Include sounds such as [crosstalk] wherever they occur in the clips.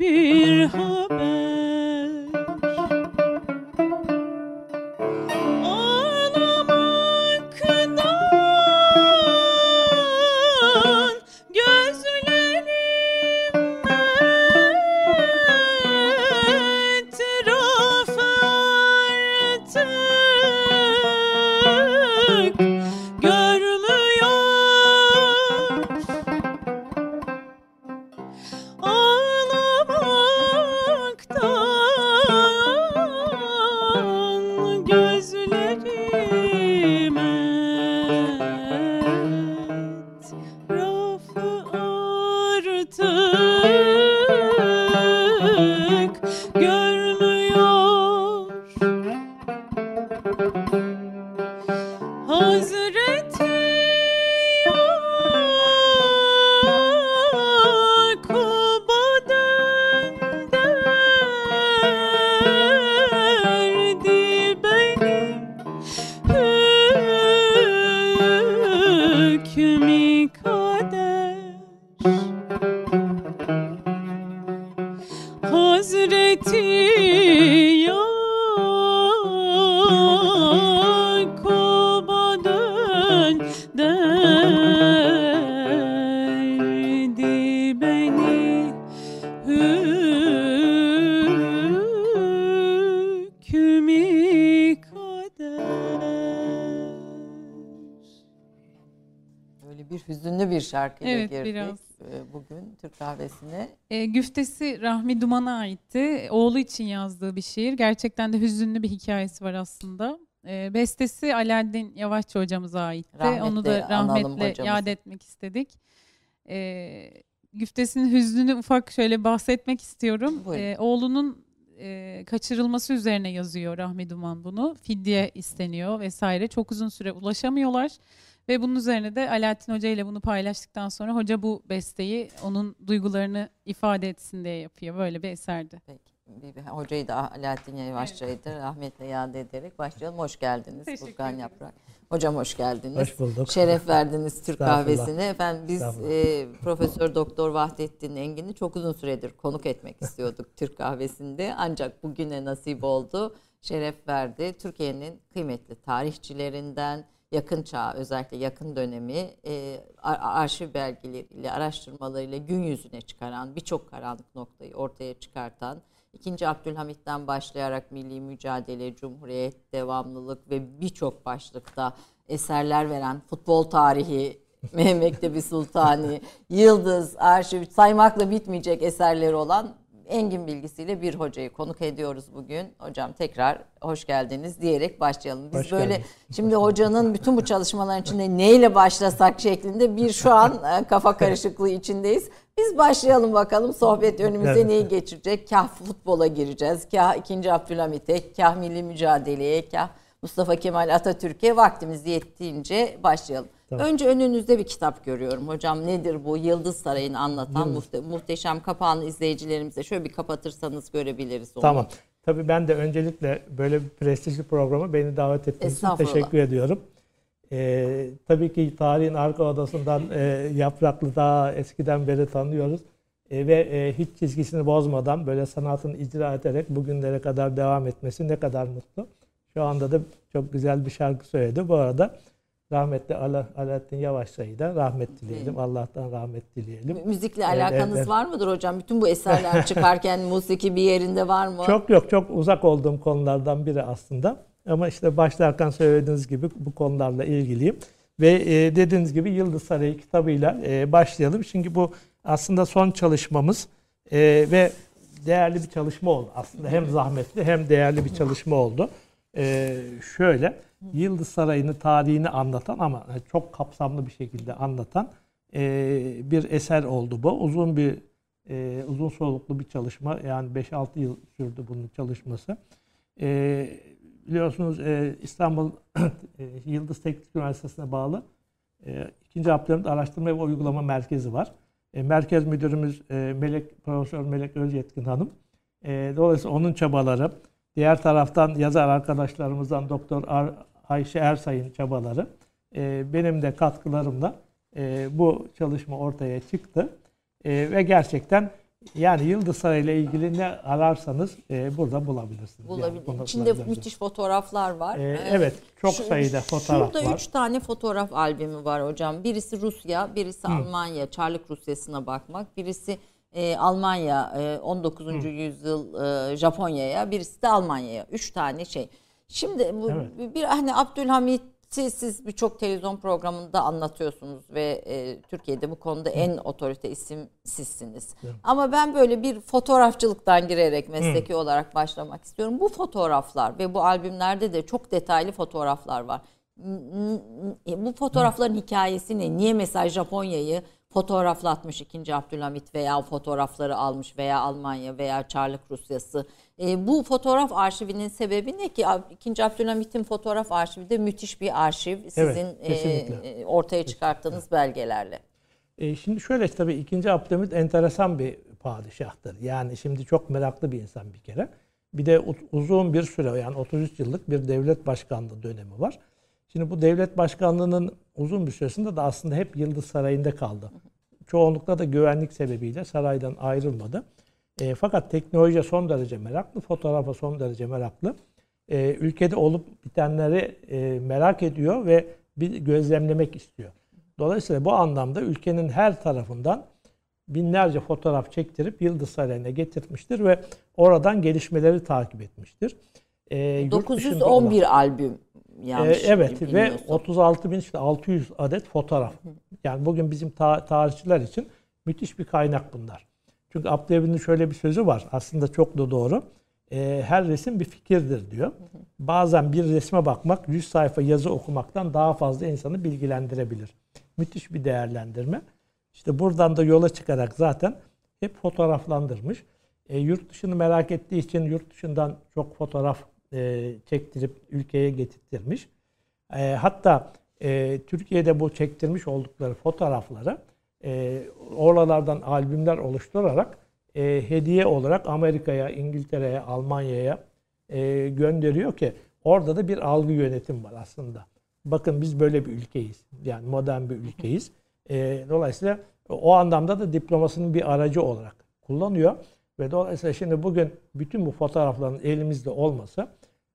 bir hal. Şarkıyla evet, girdik biraz. E, bugün Türk kahvesine. E, güftesi Rahmi Duman'a aitti. Oğlu için yazdığı bir şiir. Gerçekten de hüzünlü bir hikayesi var aslında. E, bestesi Alaaddin Yavaşçı hocamıza aitti. Rahmetli, Onu da rahmetle yad etmek istedik. E, güftesinin hüznünü ufak şöyle bahsetmek istiyorum. E, oğlunun e, kaçırılması üzerine yazıyor Rahmi Duman bunu. Fidye isteniyor vesaire. Çok uzun süre ulaşamıyorlar. Ve bunun üzerine de Alaaddin Hoca ile bunu paylaştıktan sonra hoca bu besteyi onun duygularını ifade etsin diye yapıyor. Böyle bir eserdi. Peki. Bir, hocayı da Alaaddin Yavaşça'yı da rahmetle yad ederek başlayalım. Hoş geldiniz Furkan Yaprak. Hocam hoş geldiniz. Hoş bulduk. Şeref verdiniz Türk kahvesine. Efendim biz e, Profesör Doktor Vahdettin Engin'i çok uzun süredir konuk etmek istiyorduk Türk kahvesinde. Ancak bugüne nasip oldu. Şeref verdi. Türkiye'nin kıymetli tarihçilerinden, yakın çağ özellikle yakın dönemi e, arşiv belgeleriyle araştırmalarıyla gün yüzüne çıkaran birçok karanlık noktayı ortaya çıkartan 2. Abdülhamit'ten başlayarak milli mücadele, cumhuriyet, devamlılık ve birçok başlıkta eserler veren futbol tarihi, Mektebi Sultani, [laughs] Yıldız, arşiv saymakla bitmeyecek eserleri olan engin bilgisiyle bir hocayı konuk ediyoruz bugün. Hocam tekrar hoş geldiniz diyerek başlayalım. Biz hoş böyle geldiniz. şimdi hocanın bütün bu çalışmaların içinde neyle başlasak şeklinde bir şu an e, kafa karışıklığı içindeyiz. Biz başlayalım bakalım sohbet önümüze evet. neyi geçirecek? Kah futbola gireceğiz, kah 2. Abdülhamit'e, kah milli mücadeleye, kah Mustafa Kemal Atatürk'e vaktimiz yettiğince başlayalım. Tamam. Önce önünüzde bir kitap görüyorum. Hocam nedir bu? Yıldız Sarayı'nı anlatan muhte- muhteşem kapağını izleyicilerimize şöyle bir kapatırsanız görebiliriz onu. Tamam. Tabii ben de öncelikle böyle bir prestijli programı beni davet ettiğiniz için teşekkür ediyorum. Ee, tabii ki tarihin arka odasından e, Yapraklı daha eskiden beri tanıyoruz. E, ve e, hiç çizgisini bozmadan böyle sanatını icra ederek bugünlere kadar devam etmesi ne kadar mutlu. Şu anda da çok güzel bir şarkı söyledi. Bu arada rahmetli Alaaddin Yavaşçı'yı da rahmet dileyelim. Evet. Allah'tan rahmet dileyelim. Müzikle alakanız evet, var mıdır hocam? Bütün bu eserler [laughs] çıkarken musiki bir yerinde var mı? Çok yok. Çok uzak olduğum konulardan biri aslında. Ama işte başlarken söylediğiniz gibi bu konularla ilgiliyim. Ve e, dediğiniz gibi Yıldız Sarayı kitabıyla e, başlayalım. Çünkü bu aslında son çalışmamız e, ve değerli bir çalışma oldu. Aslında hem zahmetli hem değerli bir çalışma oldu. E, şöyle Yıldız Sarayı'nın tarihini anlatan ama çok kapsamlı bir şekilde anlatan e, bir eser oldu bu. Uzun bir e, uzun soluklu bir çalışma. Yani 5-6 yıl sürdü bunun çalışması. E, biliyorsunuz e, İstanbul [clears throat] e, Yıldız Teknik Üniversitesi'ne bağlı e, 2. Abdülhamit Araştırma ve Uygulama Merkezi var. E, merkez müdürümüz e, Melek Profesör Melek Özyetkin Hanım. E, dolayısıyla onun çabaları, diğer taraftan yazar arkadaşlarımızdan Doktor Ar Ayşe Ersay'ın çabaları, e, benim de katkılarımla e, bu çalışma ortaya çıktı. E, ve gerçekten yani Yıldız Sarayı ile ilgili ne ararsanız e, burada bulabilirsiniz. Bulabilirsiniz. Yani, İçinde müthiş fotoğraflar var. E, evet, çok şu, sayıda fotoğraf şurada var. Şurada üç tane fotoğraf albümü var hocam. Birisi Rusya, birisi Hı. Almanya, Çarlık Rusyası'na bakmak. Birisi e, Almanya, e, 19. Hı. yüzyıl e, Japonya'ya, birisi de Almanya'ya. Üç tane şey. Şimdi bu evet. bir hani Abdülhamit siz birçok televizyon programında anlatıyorsunuz ve e, Türkiye'de bu konuda en otorite isim sizsiniz. Evet. Ama ben böyle bir fotoğrafçılıktan girerek mesleki Hı. olarak başlamak istiyorum. Bu fotoğraflar ve bu albümlerde de çok detaylı fotoğraflar var. Bu fotoğrafların Hı. hikayesi ne? Niye mesela Japonya'yı fotoğraflatmış 2. Abdülhamit veya fotoğrafları almış veya Almanya veya Çarlık Rusyası. E, bu fotoğraf arşivinin sebebi ne ki? 2. Abdülhamit'in fotoğraf arşivi de müthiş bir arşiv. Sizin evet, e, ortaya çıkarttığınız kesinlikle. belgelerle. E, şimdi şöyle tabii 2. Abdülhamit enteresan bir padişahtır. Yani şimdi çok meraklı bir insan bir kere. Bir de uzun bir süre yani 33 yıllık bir devlet başkanlığı dönemi var. Şimdi bu devlet başkanlığının uzun bir süresinde de aslında hep Yıldız Sarayı'nda kaldı. Çoğunlukla da güvenlik sebebiyle saraydan ayrılmadı. E, fakat teknolojiye son derece meraklı, fotoğrafa son derece meraklı. E, ülkede olup bitenleri e, merak ediyor ve bir gözlemlemek istiyor. Dolayısıyla bu anlamda ülkenin her tarafından binlerce fotoğraf çektirip Yıldız Sarayı'na getirmiştir ve oradan gelişmeleri takip etmiştir. E, 911 albüm yanlış ee, Evet ve 36 bin işte 600 adet fotoğraf. Yani bugün bizim ta- tarihçiler için müthiş bir kaynak bunlar. Çünkü Abdülhamid'in şöyle bir sözü var. Aslında çok da doğru. Ee, her resim bir fikirdir diyor. Bazen bir resme bakmak 100 sayfa yazı okumaktan daha fazla insanı bilgilendirebilir. Müthiş bir değerlendirme. İşte buradan da yola çıkarak zaten hep fotoğraflandırmış. E, yurt dışını merak ettiği için yurt dışından çok fotoğraf e, çektirip ülkeye getirttirmiş. E, hatta e, Türkiye'de bu çektirmiş oldukları fotoğrafları oralardan albümler oluşturarak hediye olarak Amerika'ya, İngiltere'ye, Almanya'ya gönderiyor ki orada da bir algı yönetim var aslında. Bakın biz böyle bir ülkeyiz. Yani modern bir ülkeyiz. Dolayısıyla o anlamda da diplomasının bir aracı olarak kullanıyor. Ve dolayısıyla şimdi bugün bütün bu fotoğrafların elimizde olması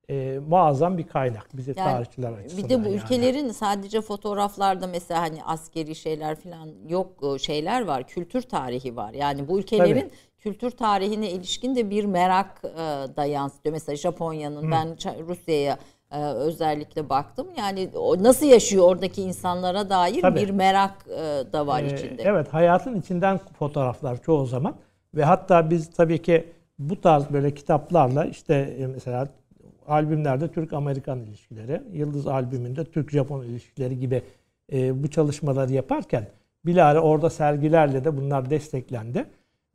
e, muazzam bir kaynak bize yani, tarihçiler açısından. Bir de bu yani. ülkelerin sadece fotoğraflarda mesela hani askeri şeyler falan yok e, şeyler var. Kültür tarihi var. Yani bu ülkelerin Tabii. kültür tarihine ilişkin de bir merak e, da yansıtıyor. Mesela Japonya'nın ben Rusya'ya e, özellikle baktım. Yani o nasıl yaşıyor oradaki insanlara dair Tabii. bir merak e, da var ee, içinde. Evet hayatın içinden fotoğraflar çoğu zaman. Ve hatta biz tabii ki bu tarz böyle kitaplarla işte e, mesela albümlerde Türk-Amerikan ilişkileri, Yıldız albümünde Türk-Japon ilişkileri gibi e, bu çalışmaları yaparken bilahare orada sergilerle de bunlar desteklendi.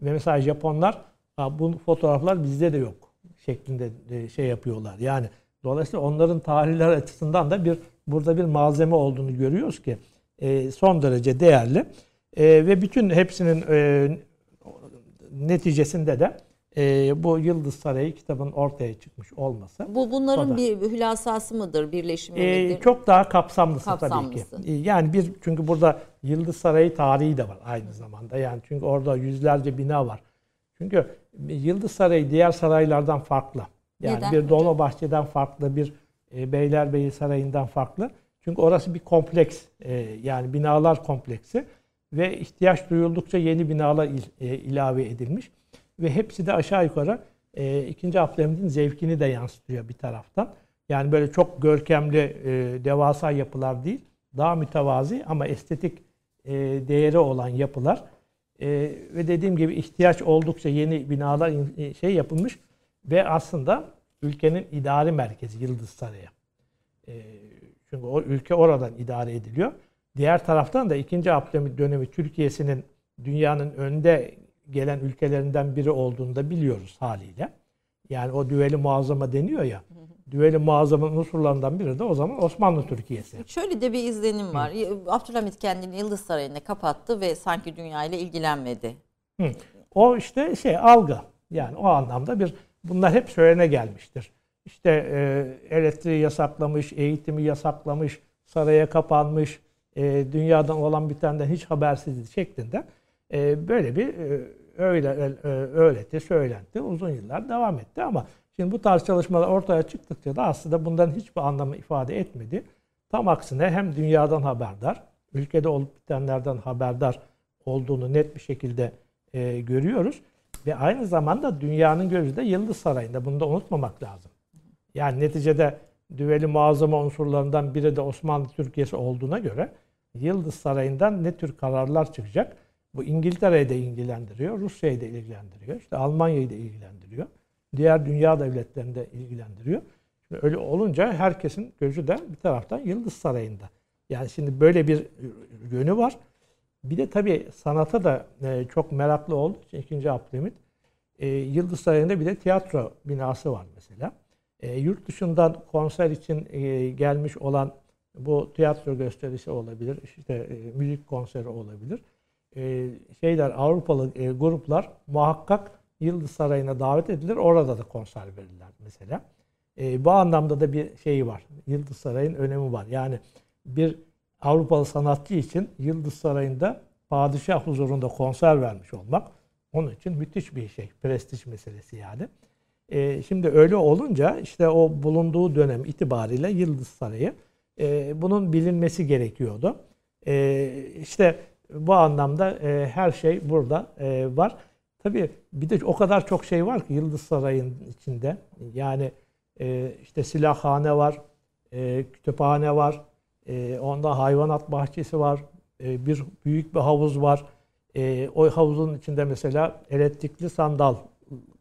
Ve mesela Japonlar bu fotoğraflar bizde de yok şeklinde şey yapıyorlar. Yani dolayısıyla onların tarihler açısından da bir burada bir malzeme olduğunu görüyoruz ki e, son derece değerli. E, ve bütün hepsinin e, neticesinde de e, bu Yıldız Sarayı kitabın ortaya çıkmış olması. Bu bunların bir hülasası mıdır, birleşimi e, midir? Çok daha kapsamlısı, kapsamlısı tabii ki. Yani bir çünkü burada Yıldız Sarayı tarihi de var aynı zamanda. Yani çünkü orada yüzlerce bina var. Çünkü Yıldız Sarayı diğer saraylardan farklı. Yani Neden? bir Dolmabahçe'den farklı, bir e, Beylerbeyi Sarayı'ndan farklı. Çünkü orası bir kompleks. E, yani binalar kompleksi ve ihtiyaç duyuldukça yeni binalar il, e, ilave edilmiş ve hepsi de aşağı yukarı e, 2. Abdülhamid'in zevkini de yansıtıyor bir taraftan. Yani böyle çok görkemli e, devasa yapılar değil, daha mütevazi ama estetik e, değeri olan yapılar. E, ve dediğim gibi ihtiyaç oldukça yeni binalar e, şey yapılmış ve aslında ülkenin idari merkezi Yıldız Sarayı. E, çünkü o ülke oradan idare ediliyor. Diğer taraftan da 2. Abdülhamit dönemi Türkiye'sinin dünyanın önde gelen ülkelerinden biri olduğunu da biliyoruz haliyle. Yani o düveli muazzama deniyor ya. Düveli muazzamın unsurlarından biri de o zaman Osmanlı Türkiye'si. Şöyle de bir izlenim var. Hı. Abdülhamit kendini Yıldız Sarayı'na kapattı ve sanki dünyayla ilgilenmedi. Hı. O işte şey algı. Yani o anlamda bir bunlar hep söylene gelmiştir. İşte e, elektriği yasaklamış, eğitimi yasaklamış, saraya kapanmış, e, dünyadan olan bitenden hiç habersiz şeklinde e, böyle bir e, öyle e, öğreti, söylenti uzun yıllar devam etti ama şimdi bu tarz çalışmalar ortaya çıktıkça da aslında bundan hiçbir anlamı ifade etmedi. Tam aksine hem dünyadan haberdar, ülkede olup bitenlerden haberdar olduğunu net bir şekilde e, görüyoruz. Ve aynı zamanda dünyanın gözü de Yıldız Sarayı'nda. Bunu da unutmamak lazım. Yani neticede düveli muazzama unsurlarından biri de Osmanlı Türkiye'si olduğuna göre Yıldız Sarayı'ndan ne tür kararlar çıkacak? Bu İngiltere'yi de ilgilendiriyor, Rusya'yı da ilgilendiriyor, işte Almanya'yı da ilgilendiriyor. Diğer dünya devletlerini de ilgilendiriyor. Şimdi öyle olunca herkesin gözü de bir taraftan Yıldız Sarayı'nda. Yani şimdi böyle bir yönü var. Bir de tabii sanata da e, çok meraklı olduğu için 2. Abdülhamit e, Yıldız Sarayı'nda bir de tiyatro binası var mesela. E, yurt dışından konser için gelmiş olan bu tiyatro gösterisi olabilir, işte müzik konseri olabilir e, şeyler Avrupalı e, gruplar muhakkak Yıldız Sarayı'na davet edilir. Orada da konser verirler mesela. E, bu anlamda da bir şey var. Yıldız Sarayı'nın önemi var. Yani bir Avrupalı sanatçı için Yıldız Sarayı'nda padişah huzurunda konser vermiş olmak onun için müthiş bir şey. Prestij meselesi yani. E, şimdi öyle olunca işte o bulunduğu dönem itibariyle Yıldız Sarayı e, bunun bilinmesi gerekiyordu. E, işte bu anlamda e, her şey burada e, var. Tabii bir de o kadar çok şey var ki Yıldız Sarayı'nın içinde. Yani e, işte silahhane var, e, kütüphane var, e, onda hayvanat bahçesi var, e, bir büyük bir havuz var. E, o havuzun içinde mesela elektrikli sandal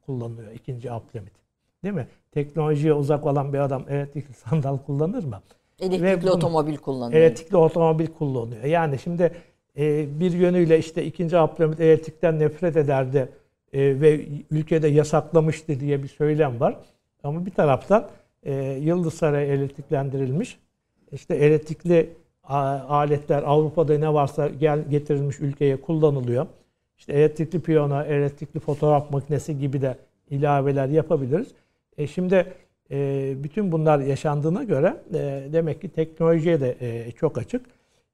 kullanılıyor ikinci Abdülhamit. Değil mi? Teknolojiye uzak olan bir adam elektrikli [laughs] sandal kullanır mı? Elektrikli Ve otomobil kullanıyor. Elektrikli otomobil kullanıyor. Yani şimdi e, bir yönüyle işte 2. Abdülhamit elektrikten nefret ederdi e, ve ülkede yasaklamıştı diye bir söylem var. Ama bir taraftan e, Yıldız Sarayı elektriklendirilmiş. İşte elektrikli aletler Avrupa'da ne varsa gel getirilmiş ülkeye kullanılıyor. İşte elektrikli piyano, elektrikli fotoğraf makinesi gibi de ilaveler yapabiliriz. E şimdi e, bütün bunlar yaşandığına göre e, demek ki teknolojiye de e, çok açık.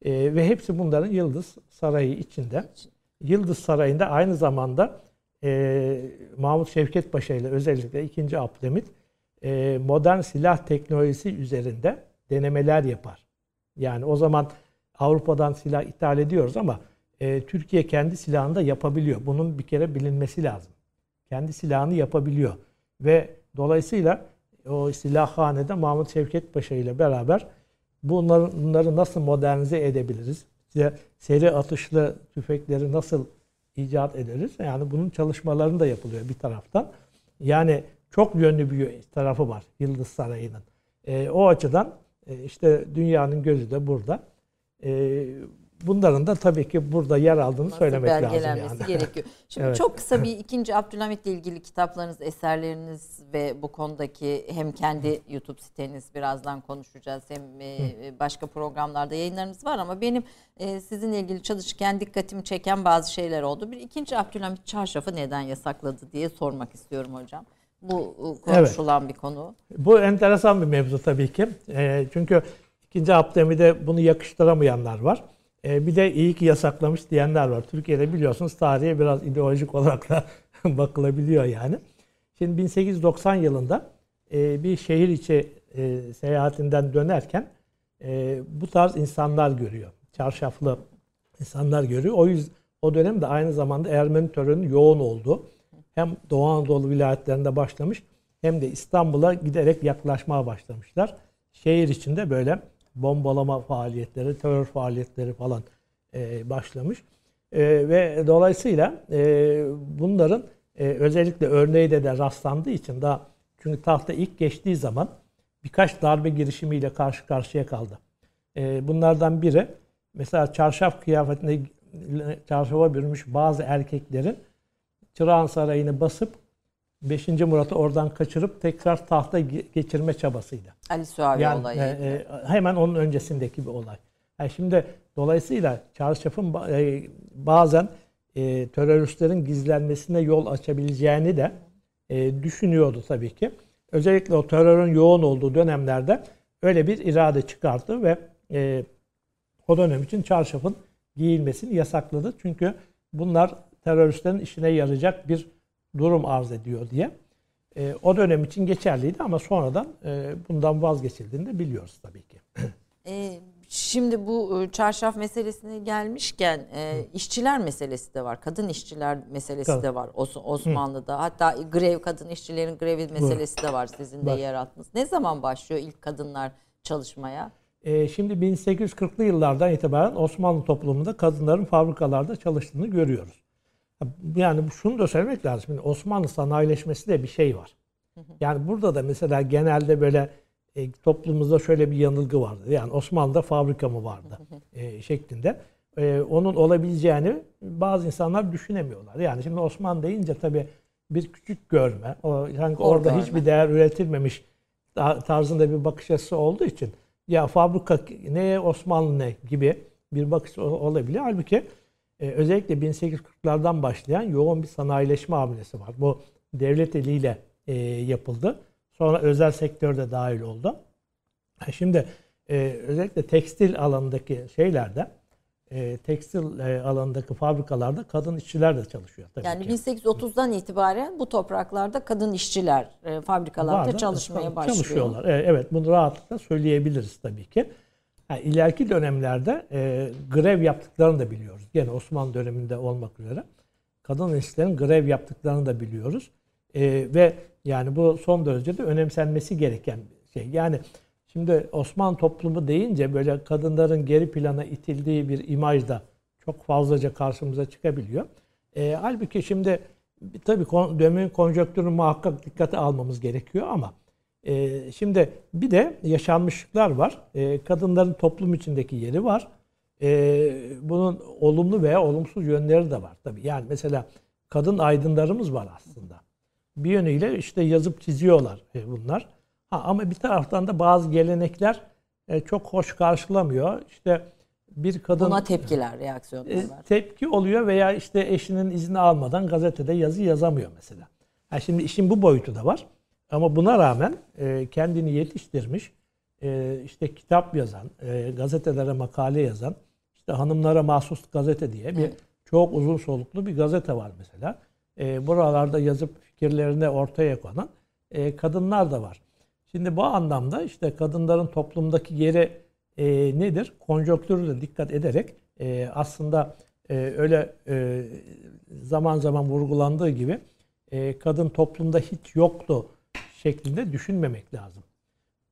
E, ve hepsi bunların Yıldız Sarayı içinde. Yıldız Sarayı'nda aynı zamanda e, Mahmut Şevket Paşa ile özellikle 2. Abdülhamit e, modern silah teknolojisi üzerinde denemeler yapar. Yani o zaman Avrupa'dan silah ithal ediyoruz ama e, Türkiye kendi silahını da yapabiliyor. Bunun bir kere bilinmesi lazım. Kendi silahını yapabiliyor. Ve dolayısıyla o silahhanede Mahmut Şevket Paşa ile beraber bunları, bunları nasıl modernize edebiliriz? İşte seri atışlı tüfekleri nasıl icat ederiz. Yani bunun çalışmalarını da yapılıyor bir taraftan. Yani çok yönlü bir tarafı var Yıldız Sarayı'nın. E, o açıdan e, işte dünyanın gözü de burada. E, bunların da tabii ki burada yer aldığını Nasıl söylemek lazım yani. gerekiyor. [laughs] Şimdi Evet. çok kısa bir [laughs] ikinci Abdülhamit'le ilgili kitaplarınız, eserleriniz ve bu konudaki hem kendi YouTube siteniz birazdan konuşacağız hem e, başka programlarda yayınlarınız var ama benim e, sizinle ilgili çalışırken dikkatimi çeken bazı şeyler oldu. Bir ikinci Abdülhamit çarşafı neden yasakladı diye sormak istiyorum hocam. Bu e, konuşulan bir konu. Bu enteresan bir mevzu tabii ki. E, çünkü ikinci Abdülhamit'e bunu yakıştıramayanlar var. E, bir de iyi ki yasaklamış diyenler var. Türkiye'de biliyorsunuz tarihe biraz ideolojik olarak da [laughs] bakılabiliyor yani. Şimdi 1890 yılında e, bir şehir içi e, seyahatinden dönerken e, bu tarz insanlar görüyor. Çarşaflı insanlar görüyor. O yüzden o dönemde aynı zamanda Ermeni terörünün yoğun olduğu hem Doğu Anadolu vilayetlerinde başlamış hem de İstanbul'a giderek yaklaşmaya başlamışlar. Şehir içinde böyle bombalama faaliyetleri, terör faaliyetleri falan e, başlamış. E, ve dolayısıyla e, bunların e, özellikle örneği de, de rastlandığı için daha çünkü tahta ilk geçtiği zaman birkaç darbe girişimiyle karşı karşıya kaldı. E, bunlardan biri mesela çarşaf kıyafetine çarşafa bürünmüş bazı erkeklerin Çırağan Sarayı'nı basıp 5. Murat'ı oradan kaçırıp tekrar tahta geçirme çabasıydı. Ali Suavi yani, olayı. E, hemen onun öncesindeki bir olay. Yani şimdi dolayısıyla çarşafın e, bazen e, teröristlerin gizlenmesine yol açabileceğini de e, düşünüyordu tabii ki. Özellikle o terörün yoğun olduğu dönemlerde öyle bir irade çıkarttı ve e, o dönem için çarşafın giyilmesini yasakladı. Çünkü bunlar teröristlerin işine yarayacak bir durum arz ediyor diye. E, o dönem için geçerliydi ama sonradan e, bundan vazgeçildiğini de biliyoruz tabii ki. [clears throat] E, şimdi bu çarşaf meselesine gelmişken e, işçiler meselesi de var. Kadın işçiler meselesi Tabii. de var Os- Osmanlı'da. Hatta grev kadın işçilerin grevi meselesi de var sizin de Var. yer altınız. Ne zaman başlıyor ilk kadınlar çalışmaya? E, şimdi 1840'lı yıllardan itibaren Osmanlı toplumunda kadınların fabrikalarda çalıştığını görüyoruz. Yani şunu da söylemek lazım. Şimdi Osmanlı sanayileşmesi de bir şey var. Yani burada da mesela genelde böyle e, toplumumuzda şöyle bir yanılgı vardı. Yani Osmanlı'da fabrika mı vardı e, şeklinde. E, onun olabileceğini bazı insanlar düşünemiyorlar. Yani şimdi Osmanlı deyince tabii bir küçük görme, o, sanki Hor orada görme. hiçbir değer üretilmemiş tarzında bir bakış açısı olduğu için ya fabrika neye Osmanlı ne gibi bir bakış olabilir. Halbuki e, özellikle 1840'lardan başlayan yoğun bir sanayileşme hamlesi var. Bu devlet eliyle e, yapıldı. Sonra özel sektör de dahil oldu. Şimdi e, özellikle tekstil alanındaki şeylerde e, tekstil e, alanındaki fabrikalarda kadın işçiler de çalışıyor tabii Yani ki. 1830'dan itibaren bu topraklarda kadın işçiler e, fabrikalarda Vardı. çalışmaya başlıyor. Çalışıyorlar. E, Evet bunu rahatlıkla söyleyebiliriz tabii ki. Yani ileriki dönemlerde e, grev yaptıklarını da biliyoruz. Gene Osmanlı döneminde olmak üzere. Kadın işçilerin grev yaptıklarını da biliyoruz. E, ve yani bu son derece de önemsenmesi gereken bir şey. Yani şimdi Osmanlı toplumu deyince böyle kadınların geri plana itildiği bir imaj da çok fazlaca karşımıza çıkabiliyor. E, halbuki şimdi tabii dönemin konjonktürünü muhakkak dikkate almamız gerekiyor ama e, şimdi bir de yaşanmışlıklar var. E, kadınların toplum içindeki yeri var. E, bunun olumlu veya olumsuz yönleri de var tabii. Yani mesela kadın aydınlarımız var aslında. Bir yönüyle işte yazıp çiziyorlar e, bunlar. Ha, ama bir taraftan da bazı gelenekler e, çok hoş karşılamıyor. İşte bir kadın Buna tepkiler, reaksiyonlar e, var. tepki oluyor veya işte eşinin izni almadan gazetede yazı yazamıyor mesela. Ha şimdi işin bu boyutu da var. Ama buna rağmen e, kendini yetiştirmiş, e, işte kitap yazan, e, gazetelere makale yazan, işte hanımlara mahsus gazete diye bir çok uzun soluklu bir gazete var mesela. E, buralarda yazıp fikirlerini ortaya konan e, kadınlar da var. Şimdi bu anlamda işte kadınların toplumdaki yeri e, nedir? Konjonktürü de dikkat ederek e, aslında e, öyle e, zaman zaman vurgulandığı gibi e, kadın toplumda hiç yoktu şeklinde düşünmemek lazım.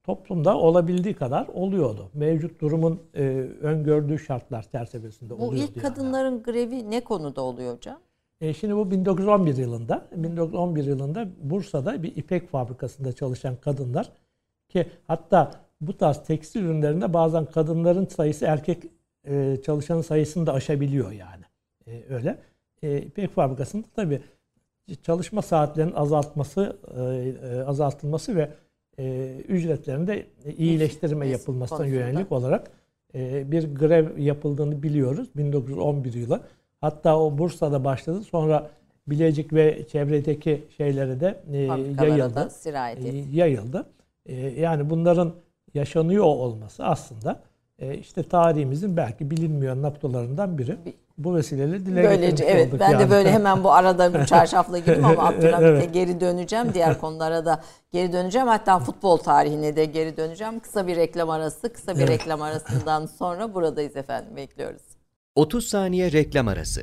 Toplumda olabildiği kadar oluyordu. Mevcut durumun e, öngördüğü şartlar çerçevesinde Bu oluyordu. ilk yani. kadınların grevi ne konuda oluyor hocam? E, şimdi bu 1911 yılında, 1911 yılında Bursa'da bir ipek fabrikasında çalışan kadınlar ki hatta bu tarz tekstil ürünlerinde bazen kadınların sayısı erkek e, çalışanın sayısını da aşabiliyor yani. E, öyle. E, ipek fabrikasında tabii çalışma saatlerinin azaltması, e, e, azaltılması ve e, ücretlerinde iyileştirme yapılmasına yönelik olarak bir grev yapıldığını biliyoruz 1911 yılı. Hatta o Bursa'da başladı. Sonra Bilecik ve çevredeki şeylere de yayıldı. Yayıldı. Yani bunların yaşanıyor olması aslında işte tarihimizin belki bilinmiyor noktalarından biri. Bu vesileyle dile Böylece evet ben yani. de böyle hemen bu arada [laughs] bir çarşafla girdim ama Abdülhamit'e evet. geri döneceğim. Diğer konulara da geri döneceğim. Hatta futbol tarihine de geri döneceğim. Kısa bir reklam arası. Kısa bir evet. reklam arasından sonra buradayız efendim. Bekliyoruz. 30 saniye reklam arası.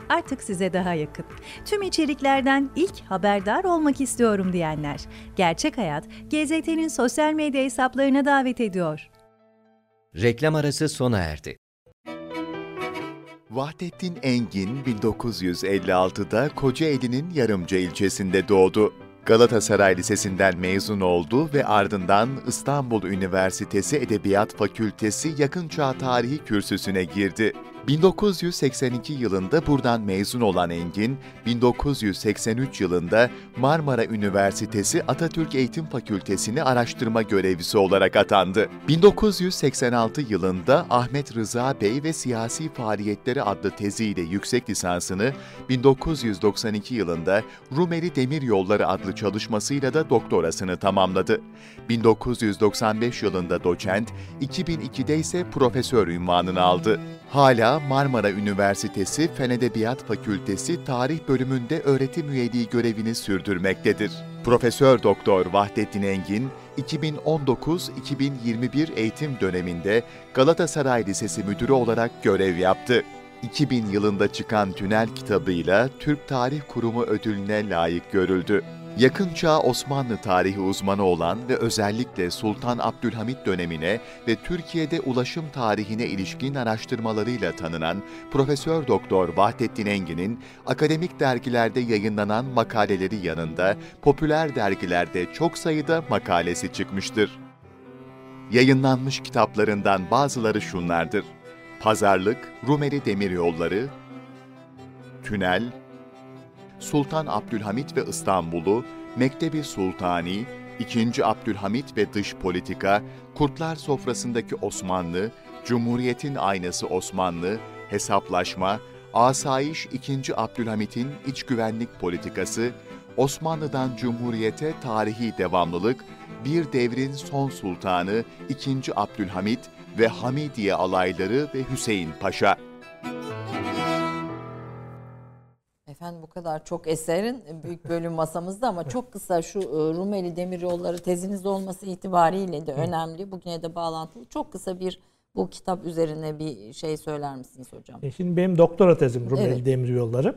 artık size daha yakın. Tüm içeriklerden ilk haberdar olmak istiyorum diyenler. Gerçek Hayat, GZT'nin sosyal medya hesaplarına davet ediyor. Reklam arası sona erdi. Vahdettin Engin 1956'da Kocaeli'nin Yarımca ilçesinde doğdu. Galatasaray Lisesi'nden mezun oldu ve ardından İstanbul Üniversitesi Edebiyat Fakültesi Yakın Çağ Tarihi kürsüsüne girdi. 1982 yılında buradan mezun olan Engin, 1983 yılında Marmara Üniversitesi Atatürk Eğitim Fakültesini araştırma görevlisi olarak atandı. 1986 yılında Ahmet Rıza Bey ve Siyasi Faaliyetleri adlı teziyle yüksek lisansını, 1992 yılında Rumeli Demiryolları adlı çalışmasıyla da doktorasını tamamladı. 1995 yılında doçent, 2002'de ise profesör ünvanını aldı. Hala Marmara Üniversitesi Fen Edebiyat Fakültesi Tarih Bölümünde öğretim üyeliği görevini sürdürmektedir. Profesör Doktor Vahdettin Engin, 2019-2021 eğitim döneminde Galatasaray Lisesi Müdürü olarak görev yaptı. 2000 yılında çıkan Tünel kitabıyla Türk Tarih Kurumu ödülüne layık görüldü. Yakın çağ Osmanlı tarihi uzmanı olan ve özellikle Sultan Abdülhamit dönemine ve Türkiye'de ulaşım tarihine ilişkin araştırmalarıyla tanınan Profesör Doktor Vahdettin Engin'in akademik dergilerde yayınlanan makaleleri yanında popüler dergilerde çok sayıda makalesi çıkmıştır. Yayınlanmış kitaplarından bazıları şunlardır. Pazarlık, Rumeli Demiryolları, Tünel, Sultan Abdülhamit ve İstanbul'u, Mektebi Sultani, 2. Abdülhamit ve Dış Politika, Kurtlar Sofrasındaki Osmanlı, Cumhuriyetin Aynası Osmanlı, Hesaplaşma, Asayiş 2. Abdülhamit'in iç güvenlik politikası, Osmanlı'dan Cumhuriyete tarihi devamlılık, bir devrin son sultanı 2. Abdülhamit ve Hamidiye alayları ve Hüseyin Paşa. Efendim bu kadar çok eserin büyük bölüm masamızda ama çok kısa şu e, Rumeli Demiryolları tezinizde olması itibariyle de önemli. Bugüne de bağlantılı. Çok kısa bir bu kitap üzerine bir şey söyler misiniz hocam? E şimdi benim doktora tezim Rumeli evet. Demiryolları.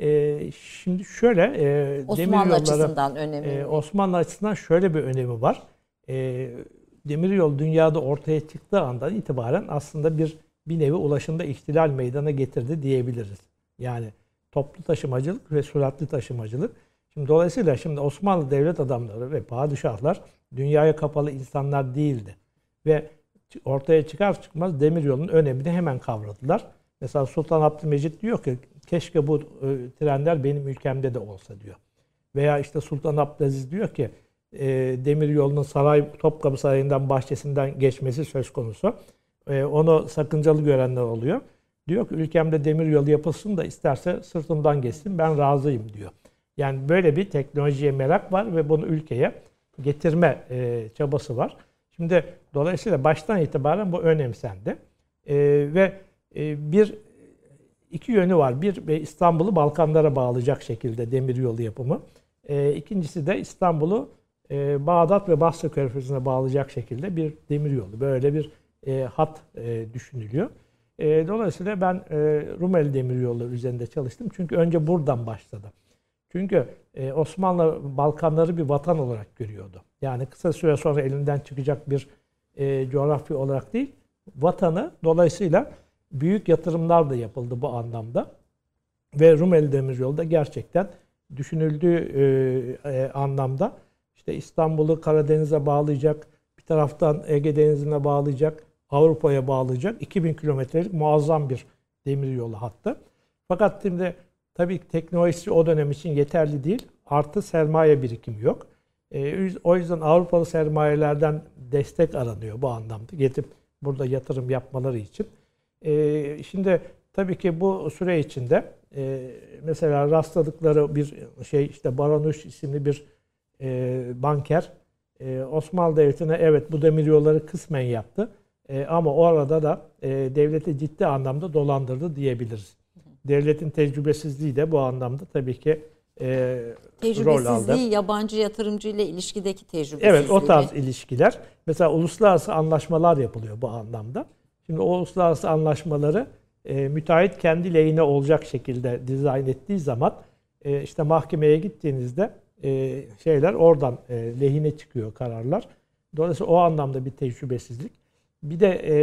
Ee, şimdi şöyle e, Osmanlı açısından önemi. E, Osmanlı açısından şöyle bir önemi var. E, demiryol dünyada ortaya çıktığı andan itibaren aslında bir bir nevi ulaşımda ihtilal meydana getirdi diyebiliriz. Yani toplu taşımacılık ve süratli taşımacılık. Şimdi dolayısıyla şimdi Osmanlı devlet adamları ve padişahlar dünyaya kapalı insanlar değildi. Ve ortaya çıkar çıkmaz demiryolunun önemini hemen kavradılar. Mesela Sultan Abdülmecit diyor ki keşke bu e, trenler benim ülkemde de olsa diyor. Veya işte Sultan Abdülaziz diyor ki e, demir yolunun saray Topkapı Sarayı'ndan bahçesinden geçmesi söz konusu. E, onu sakıncalı görenler oluyor. Diyor ki ülkemde demir yolu yapılsın da isterse sırtımdan geçsin ben razıyım diyor. Yani böyle bir teknolojiye merak var ve bunu ülkeye getirme e, çabası var. Şimdi dolayısıyla baştan itibaren bu önemsendi. E, ve e, bir iki yönü var. Bir İstanbul'u Balkanlara bağlayacak şekilde demir yolu yapımı. E, ikincisi de İstanbul'u e, Bağdat ve Basra Körfezi'ne bağlayacak şekilde bir demiryolu, böyle bir e, hat e, düşünülüyor. E, dolayısıyla ben e, Rumeli Demiryolu üzerinde çalıştım. Çünkü önce buradan başladı. Çünkü e, Osmanlı Balkanları bir vatan olarak görüyordu. Yani kısa süre sonra elinden çıkacak bir e, coğrafya olarak değil, vatanı dolayısıyla büyük yatırımlar da yapıldı bu anlamda. Ve Rumeli Demiryolu da gerçekten düşünüldüğü e, e, anlamda işte İstanbul'u Karadeniz'e bağlayacak, bir taraftan Ege Denizi'ne bağlayacak, Avrupa'ya bağlayacak 2000 kilometrelik muazzam bir demiryolu hattı. Fakat şimdi tabii teknolojisi o dönem için yeterli değil. Artı sermaye birikimi yok. E, o yüzden Avrupalı sermayelerden destek aranıyor bu anlamda. Getirip burada yatırım yapmaları için. E, şimdi tabii ki bu süre içinde e, mesela rastladıkları bir şey işte Baranuş isimli bir e, banker e, Osmanlı Devleti'ne evet bu demiryolları kısmen yaptı. E, ama o arada da e, devleti ciddi anlamda dolandırdı diyebiliriz. Devletin tecrübesizliği de bu anlamda tabii ki e, rol aldı. Yabancı yatırımcı ile ilişkideki tecrübesizliği. Evet o tarz ilişkiler. Mesela uluslararası anlaşmalar yapılıyor bu anlamda. Şimdi o uluslararası anlaşmaları e, müteahhit kendi lehine olacak şekilde dizayn ettiği zaman e, işte mahkemeye gittiğinizde e, şeyler oradan e, lehine çıkıyor kararlar. Dolayısıyla o anlamda bir tecrübesizlik. Bir de e,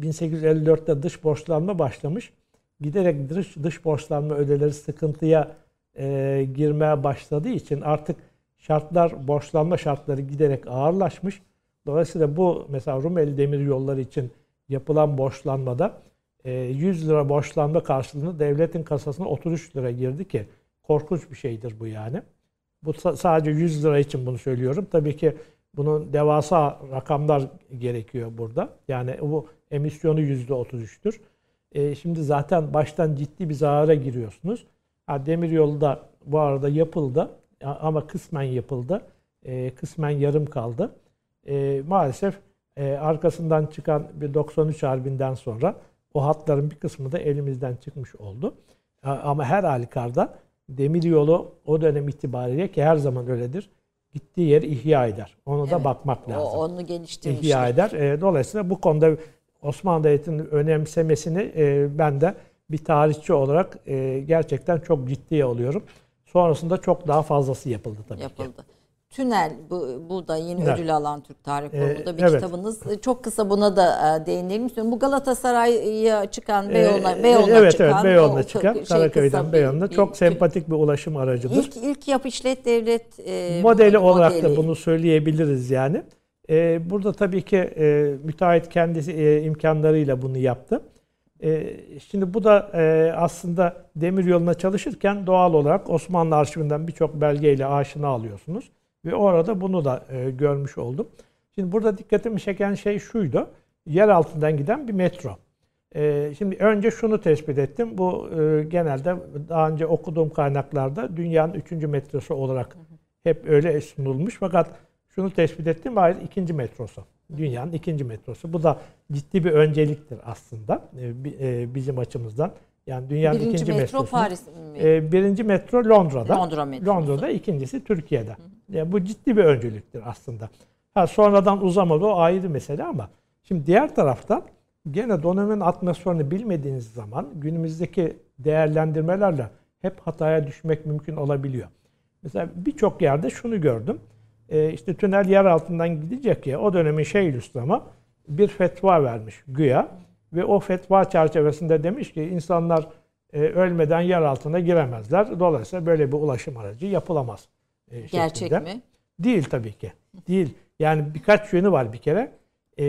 1854'te dış borçlanma başlamış. Giderek dış, dış borçlanma ödeleri sıkıntıya e, girmeye başladığı için artık şartlar, borçlanma şartları giderek ağırlaşmış. Dolayısıyla bu mesela Rumeli Demir Yolları için yapılan borçlanmada 100 lira borçlanma karşılığında devletin kasasına 33 lira girdi ki korkunç bir şeydir bu yani. Bu sadece 100 lira için bunu söylüyorum. Tabii ki bunun devasa rakamlar gerekiyor burada. Yani bu emisyonu %33'tür. E, şimdi zaten baştan ciddi bir zarara giriyorsunuz. Ha, demiryolu da bu arada yapıldı ama kısmen yapıldı. E, kısmen yarım kaldı. E, maalesef e, arkasından çıkan bir 93 Harbi'nden sonra o hatların bir kısmı da elimizden çıkmış oldu. Ama her halükarda demir yolu o dönem itibariyle ki her zaman öyledir. Gittiği yeri ihya eder. Onu evet, da bakmak lazım. O, onu geliştirmiştir. İhya eder. E, dolayısıyla bu konuda Osmanlı Devleti'nin önemsemesini e, ben de bir tarihçi olarak e, gerçekten çok ciddiye alıyorum. Sonrasında çok daha fazlası yapıldı tabii yapıldı. ki. Tünel bu, bu da yeni evet. ödül alan Türk Tarih Forumu'da bir evet. kitabınız. Çok kısa buna da e, değinelim istiyorum. Bu Galatasaray'a çıkan Beyoğlu'na ee, Beyoğlu'na evet, çıkan. Evet Beyoğlu'na çıkan şey, Karaköy'den Beyoğlu'na çok bir, sempatik bir ulaşım aracıdır. İlk, ilk yap işlet devlet e, modeli olarak modeli. da bunu söyleyebiliriz yani. Ee, burada tabii ki e, müteahhit kendisi e, imkanlarıyla bunu yaptı. E, şimdi bu da e, aslında demir yoluna çalışırken doğal olarak Osmanlı arşivinden birçok belgeyle aşina alıyorsunuz. Ve orada bunu da e, görmüş oldum. Şimdi burada dikkatimi çeken şey şuydu. Yer altından giden bir metro. E, şimdi önce şunu tespit ettim. Bu e, genelde daha önce okuduğum kaynaklarda dünyanın üçüncü metrosu olarak hep öyle sunulmuş. Fakat şunu tespit ettim. Hayır ikinci metrosu. Dünyanın ikinci metrosu. Bu da ciddi bir önceliktir aslında e, e, bizim açımızdan. Yani dünyanın birinci ikinci metro. Paris mi? E, birinci metro Londra'da. Londra metrosu. Londra'da, ikincisi Türkiye'de. Hı. Yani bu ciddi bir önceliktir aslında. Ha, sonradan uzamadı o ayrı mesele ama şimdi diğer taraftan gene dönemin atmosferini bilmediğiniz zaman günümüzdeki değerlendirmelerle hep hataya düşmek mümkün olabiliyor. Mesela birçok yerde şunu gördüm. Ee, işte tünel yer altından gidecek ya o dönemin Şeyhülislam'a bir fetva vermiş güya. Ve o fetva çerçevesinde demiş ki insanlar e, ölmeden yer altına giremezler. Dolayısıyla böyle bir ulaşım aracı yapılamaz. E, Gerçek mi? Değil tabii ki. Değil. Yani birkaç yönü var bir kere. E,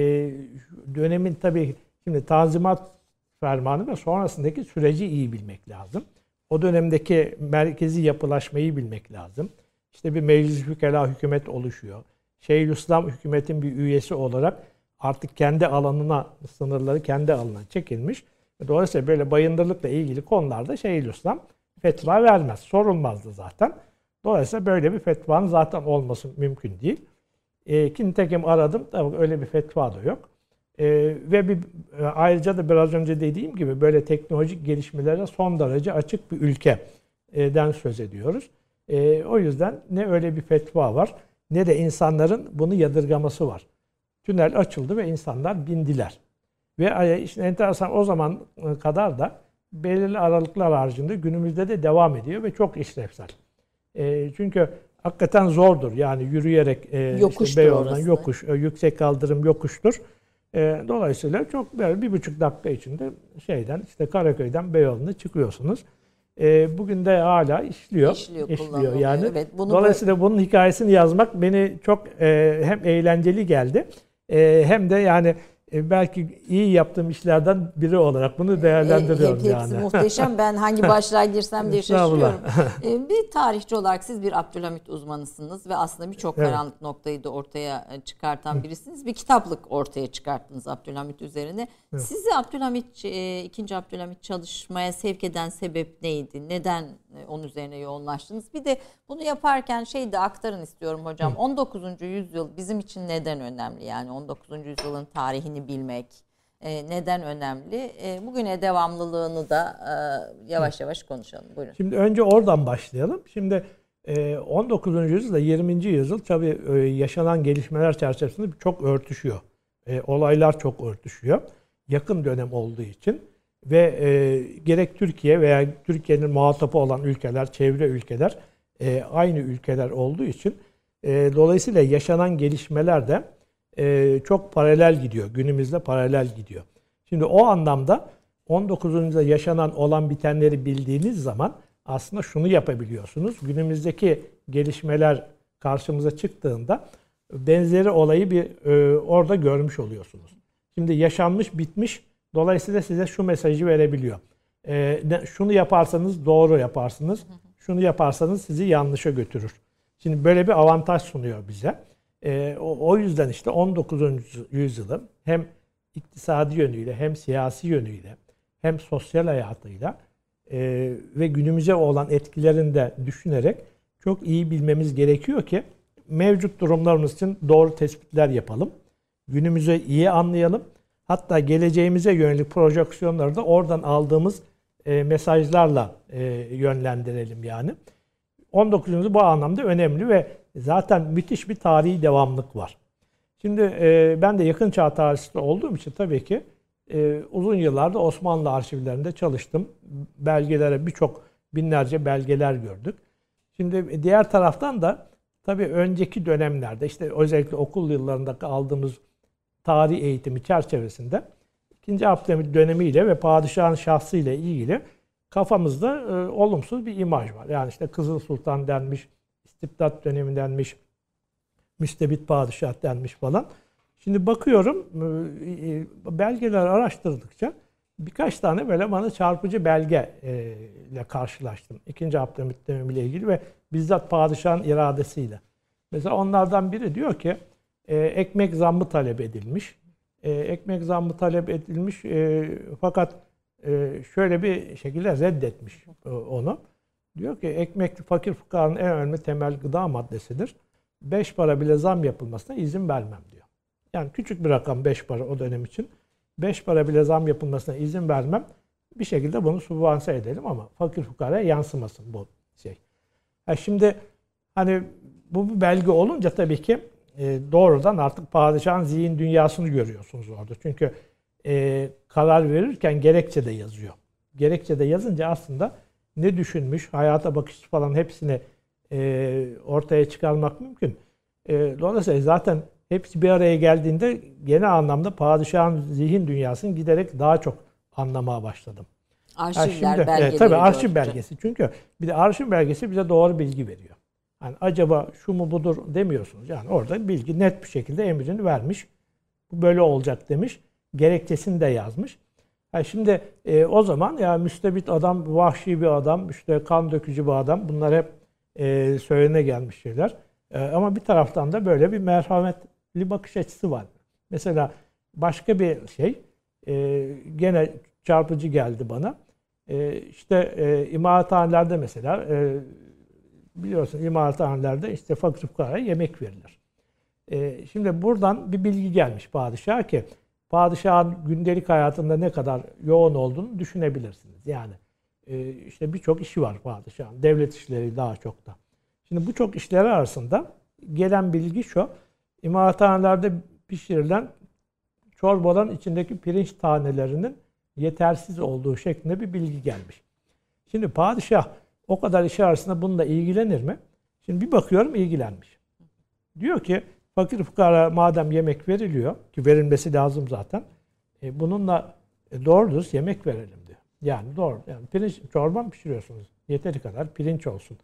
dönemin tabii şimdi tanzimat fermanı ve sonrasındaki süreci iyi bilmek lazım. O dönemdeki merkezi yapılaşmayı bilmek lazım. İşte bir meclis hükela hükümet oluşuyor. Şeyhülislam hükümetin bir üyesi olarak artık kendi alanına, sınırları kendi alanına çekilmiş. Dolayısıyla böyle bayındırlıkla ilgili konularda Şeyhülislam fetva vermez. Sorulmazdı zaten. Dolayısıyla böyle bir fetvanın zaten olması mümkün değil. E, ki aradım. Tabii öyle bir fetva da yok. E, ve bir, e, ayrıca da biraz önce dediğim gibi böyle teknolojik gelişmelere son derece açık bir ülkeden söz ediyoruz. E, o yüzden ne öyle bir fetva var ne de insanların bunu yadırgaması var. Tünel açıldı ve insanlar bindiler. Ve işte enteresan o zaman kadar da belirli aralıklar haricinde günümüzde de devam ediyor ve çok işlevsel. E, çünkü hakikaten zordur. Yani yürüyerek e, işte Beyoğlu'ndan yokuş, e, yüksek kaldırım yokuştur. E, dolayısıyla çok böyle bir buçuk dakika içinde şeyden işte Karaköy'den Beyoğlu'na çıkıyorsunuz. E, bugün de hala işliyor. İşliyor, işliyor yani. Evet, bunu Dolayısıyla bunun hikayesini yazmak beni çok e, hem eğlenceli geldi hem de yani e, belki iyi yaptığım işlerden biri olarak bunu değerlendiriyorum hep, hepsi yani. muhteşem. [laughs] Ben hangi başlığa girsem diye şaşırıyorum. [laughs] E, bir tarihçi olarak siz bir Abdülhamit uzmanısınız ve aslında birçok evet. karanlık noktayı da ortaya e, çıkartan birisiniz. Bir kitaplık ortaya çıkarttınız Abdülhamit üzerine. Evet. Sizi Abdülhamit, ikinci Abdülhamit çalışmaya sevk eden sebep neydi? Neden onun üzerine yoğunlaştınız? Bir de bunu yaparken şey de aktarın istiyorum hocam. Hı. 19. yüzyıl bizim için neden önemli? Yani 19. yüzyılın tarihini bilmek e, neden önemli? E, bugüne devamlılığını da e, yavaş yavaş konuşalım. Buyurun. Şimdi önce oradan başlayalım. Şimdi 19. yüzyılda 20. yüzyıl tabii yaşanan gelişmeler çerçevesinde çok örtüşüyor. Olaylar çok örtüşüyor. Yakın dönem olduğu için ve e, gerek Türkiye veya Türkiye'nin muhatapı olan ülkeler, çevre ülkeler e, aynı ülkeler olduğu için e, dolayısıyla yaşanan gelişmeler de e, çok paralel gidiyor. Günümüzde paralel gidiyor. Şimdi o anlamda 19. yüzyılda yaşanan olan bitenleri bildiğiniz zaman aslında şunu yapabiliyorsunuz. Günümüzdeki gelişmeler karşımıza çıktığında benzeri olayı bir e, orada görmüş oluyorsunuz. Şimdi yaşanmış bitmiş dolayısıyla size şu mesajı verebiliyor. E, şunu yaparsanız doğru yaparsınız. Şunu yaparsanız sizi yanlışa götürür. Şimdi böyle bir avantaj sunuyor bize. E, o, o yüzden işte 19. yüzyılın hem iktisadi yönüyle hem siyasi yönüyle hem sosyal hayatıyla e, ve günümüze olan etkilerini de düşünerek çok iyi bilmemiz gerekiyor ki mevcut durumlarımız için doğru tespitler yapalım. Günümüzü iyi anlayalım. Hatta geleceğimize yönelik projeksiyonları da oradan aldığımız e, mesajlarla e, yönlendirelim yani. 19. yüzyıl bu anlamda önemli ve zaten müthiş bir tarihi devamlık var. Şimdi e, ben de yakın çağ tarihçisi olduğum için tabii ki e, uzun yıllarda Osmanlı arşivlerinde çalıştım. Belgelere birçok binlerce belgeler gördük. Şimdi diğer taraftan da tabii önceki dönemlerde işte özellikle okul yıllarında aldığımız tarih eğitimi çerçevesinde 2. Abdülhamit dönemiyle ve padişahın şahsıyla ilgili kafamızda e, olumsuz bir imaj var. Yani işte Kızıl Sultan denmiş, istibdat dönemi denmiş, müstebit padişah denmiş falan. Şimdi bakıyorum e, e, belgeler araştırdıkça birkaç tane böyle bana çarpıcı belge e, ile karşılaştım. İkinci Abdülhamit dönemiyle ilgili ve bizzat padişahın iradesiyle. Mesela onlardan biri diyor ki ekmek zammı talep edilmiş. Ekmek zammı talep edilmiş fakat şöyle bir şekilde reddetmiş onu. Diyor ki ekmek fakir fukaranın en önemli temel gıda maddesidir. 5 para bile zam yapılmasına izin vermem diyor. Yani küçük bir rakam 5 para o dönem için. 5 para bile zam yapılmasına izin vermem. Bir şekilde bunu subvanse edelim ama fakir fukaraya yansımasın bu şey. Ha şimdi hani bu bir belge olunca tabii ki e, doğrudan artık padişahın zihin dünyasını görüyorsunuz orada. Çünkü e, karar verirken gerekçe de yazıyor. Gerekçe de yazınca aslında ne düşünmüş, hayata bakış falan hepsini e, ortaya çıkarmak mümkün. E, dolayısıyla zaten hepsi bir araya geldiğinde genel anlamda padişahın zihin dünyasını giderek daha çok anlamaya başladım. Arşivler, yani şimdi, belgeleri. E, tabii arşiv belgesi. Çünkü bir de arşiv belgesi bize doğru bilgi veriyor. Yani acaba şu mu budur demiyorsunuz. Yani orada bilgi net bir şekilde emrini vermiş. Bu böyle olacak demiş. Gerekçesini de yazmış. Yani şimdi e, o zaman ya müstebit adam, vahşi bir adam, işte kan dökücü bir adam bunlar hep e, söylene gelmiş şeyler. E, ama bir taraftan da böyle bir merhametli bakış açısı var. Mesela başka bir şey e, gene çarpıcı geldi bana. E, işte e, imalathanelerde mesela e, biliyorsun imalathanelerde işte fakir fukaraya yemek verilir. E, şimdi buradan bir bilgi gelmiş padişah ki padişahın gündelik hayatında ne kadar yoğun olduğunu düşünebilirsiniz. Yani e, işte birçok işi var padişahın. Devlet işleri daha çok da. Şimdi bu çok işleri arasında gelen bilgi şu. İmalathanelerde pişirilen çorbaların içindeki pirinç tanelerinin yetersiz olduğu şeklinde bir bilgi gelmiş. Şimdi padişah o kadar işi arasında bununla ilgilenir mi? Şimdi bir bakıyorum ilgilenmiş. Diyor ki fakir fukara madem yemek veriliyor ki verilmesi lazım zaten. E, bununla e, doğru yemek verelim diyor. Yani doğru. Yani pirinç çorba mı pişiriyorsunuz? Yeteri kadar pirinç olsun.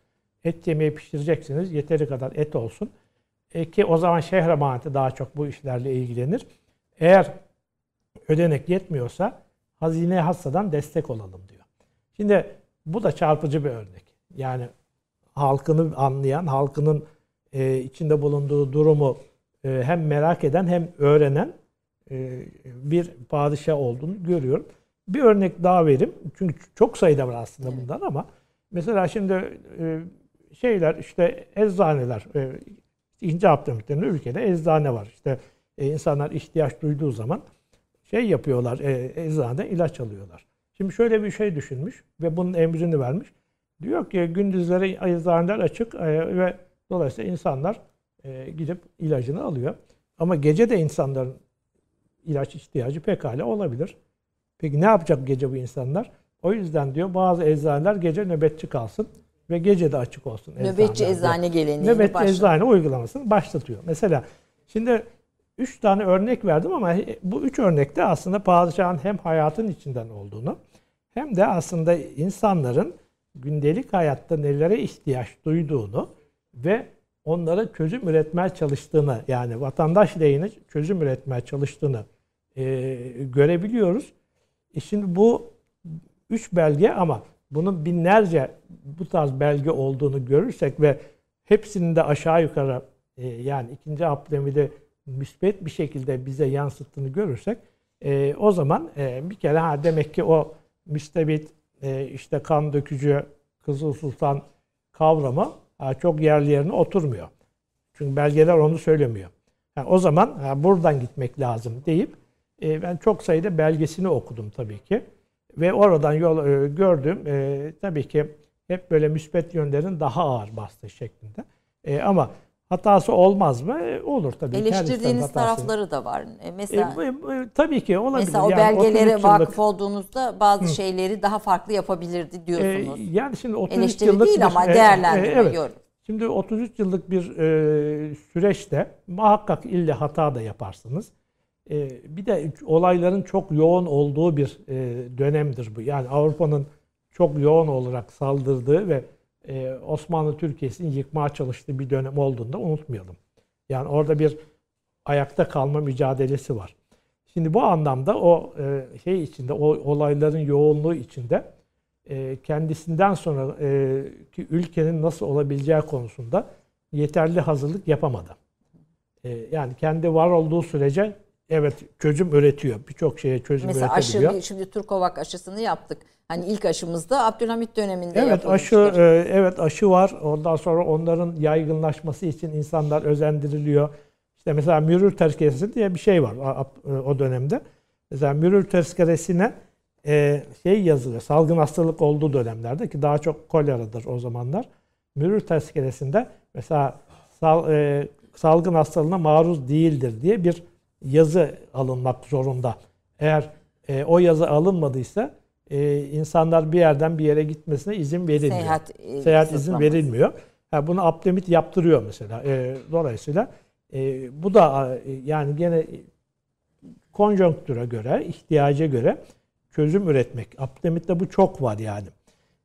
Et yemeği pişireceksiniz. Yeteri kadar et olsun. E, ki o zaman şehre emaneti daha çok bu işlerle ilgilenir. Eğer ödenek yetmiyorsa hazine hassadan destek olalım diyor. Şimdi bu da çarpıcı bir örnek. Yani halkını anlayan, halkının e, içinde bulunduğu durumu e, hem merak eden hem öğrenen e, bir padişah olduğunu görüyorum. Bir örnek daha vereyim. Çünkü çok sayıda var aslında bundan ama mesela şimdi e, şeyler işte eczaneler e, İkinci Abdülhamit'in ülkede eczane var. İşte e, insanlar ihtiyaç duyduğu zaman şey yapıyorlar, e, eczanede ilaç alıyorlar. Şimdi şöyle bir şey düşünmüş ve bunun emrini vermiş. Diyor ki gündüzleri eczaneler açık e, ve dolayısıyla insanlar e, gidip ilacını alıyor. Ama gece de insanların ilaç ihtiyacı pekala olabilir. Peki ne yapacak gece bu insanlar? O yüzden diyor bazı eczaneler gece nöbetçi kalsın ve gece de açık olsun. Nöbetçi eczane geleneğini Nöbetçi başlat. eczane uygulamasını başlatıyor. Mesela şimdi üç tane örnek verdim ama bu üç örnekte aslında padişahın hem hayatın içinden olduğunu hem de aslında insanların gündelik hayatta nelere ihtiyaç duyduğunu ve onlara çözüm üretmeye çalıştığını yani vatandaş lehine çözüm üretmeye çalıştığını e, görebiliyoruz. E şimdi bu üç belge ama bunun binlerce bu tarz belge olduğunu görürsek ve hepsinin de aşağı yukarı e, yani ikinci Abdülhamid'i müspet bir şekilde bize yansıttığını görürsek e, o zaman e, bir kere ha demek ki o müstebit e, işte kan dökücü Kızıl Sultan kavramı çok yerli yerine oturmuyor. Çünkü belgeler onu söylemiyor. Yani o zaman ha, buradan gitmek lazım deyip e, ben çok sayıda belgesini okudum tabii ki. Ve oradan yol e, gördüm. E, tabii ki hep böyle müspet yönlerin daha ağır bastığı şeklinde. Ama hatası olmaz mı? E, olur tabii. Eleştirdiğiniz tarafları da var. E, mesela e, e, tabii ki olabilir. Mesela o yani belgelere yıllık, vakıf olduğunuzda bazı Hı. şeyleri daha farklı yapabilirdi diyorsunuz. E, yani şimdi 33 Eleştiri yıllık değil bir, ama değerlendirme e, evet. Şimdi 33 yıllık bir e, süreçte muhakkak ille hata da yaparsınız. E, bir de olayların çok yoğun olduğu bir e, dönemdir bu. Yani Avrupa'nın çok yoğun olarak saldırdığı ve e, Osmanlı Türkiye'sini yıkmaya çalıştığı bir dönem olduğunda unutmayalım. Yani orada bir ayakta kalma mücadelesi var. Şimdi bu anlamda o e, şey içinde, o olayların yoğunluğu içinde e, kendisinden sonra e, ki ülkenin nasıl olabileceği konusunda yeterli hazırlık yapamadı. E, yani kendi var olduğu sürece evet çözüm üretiyor. Birçok şeye çözüm Mesela üretebiliyor. aşı, şimdi Turkovak aşısını yaptık. Hani ilk aşımızda Abdülhamit döneminde Evet aşı e, evet aşı var. Ondan sonra onların yaygınlaşması için insanlar özendiriliyor. İşte mesela mürür tezkeresi diye bir şey var e, o dönemde. Mesela mürür tezkeresine e, şey yazılıyor. Salgın hastalık olduğu dönemlerde ki daha çok koleradır o zamanlar. Mürür tezkeresinde mesela sal, e, salgın hastalığına maruz değildir diye bir yazı alınmak zorunda. Eğer e, o yazı alınmadıysa e, insanlar bir yerden bir yere gitmesine izin verilmiyor. Seyahat, e, Seyahat izin verilmiyor. Yani bunu Abdülhamit yaptırıyor mesela. E, dolayısıyla e, bu da e, yani gene konjonktüre göre, ihtiyaca göre çözüm üretmek. Abdülhamit'te bu çok var yani.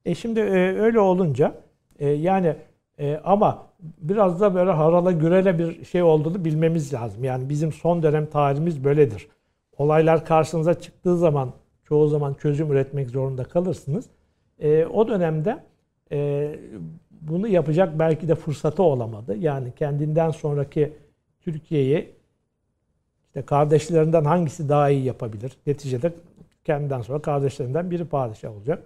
E şimdi e, öyle olunca e, yani e, ama biraz da böyle harala gürele bir şey olduğunu bilmemiz lazım. Yani bizim son dönem tarihimiz böyledir. Olaylar karşınıza çıktığı zaman çoğu zaman çözüm üretmek zorunda kalırsınız. E, o dönemde e, bunu yapacak belki de fırsatı olamadı. Yani kendinden sonraki Türkiye'yi işte kardeşlerinden hangisi daha iyi yapabilir? Neticede kendinden sonra kardeşlerinden biri padişah olacak.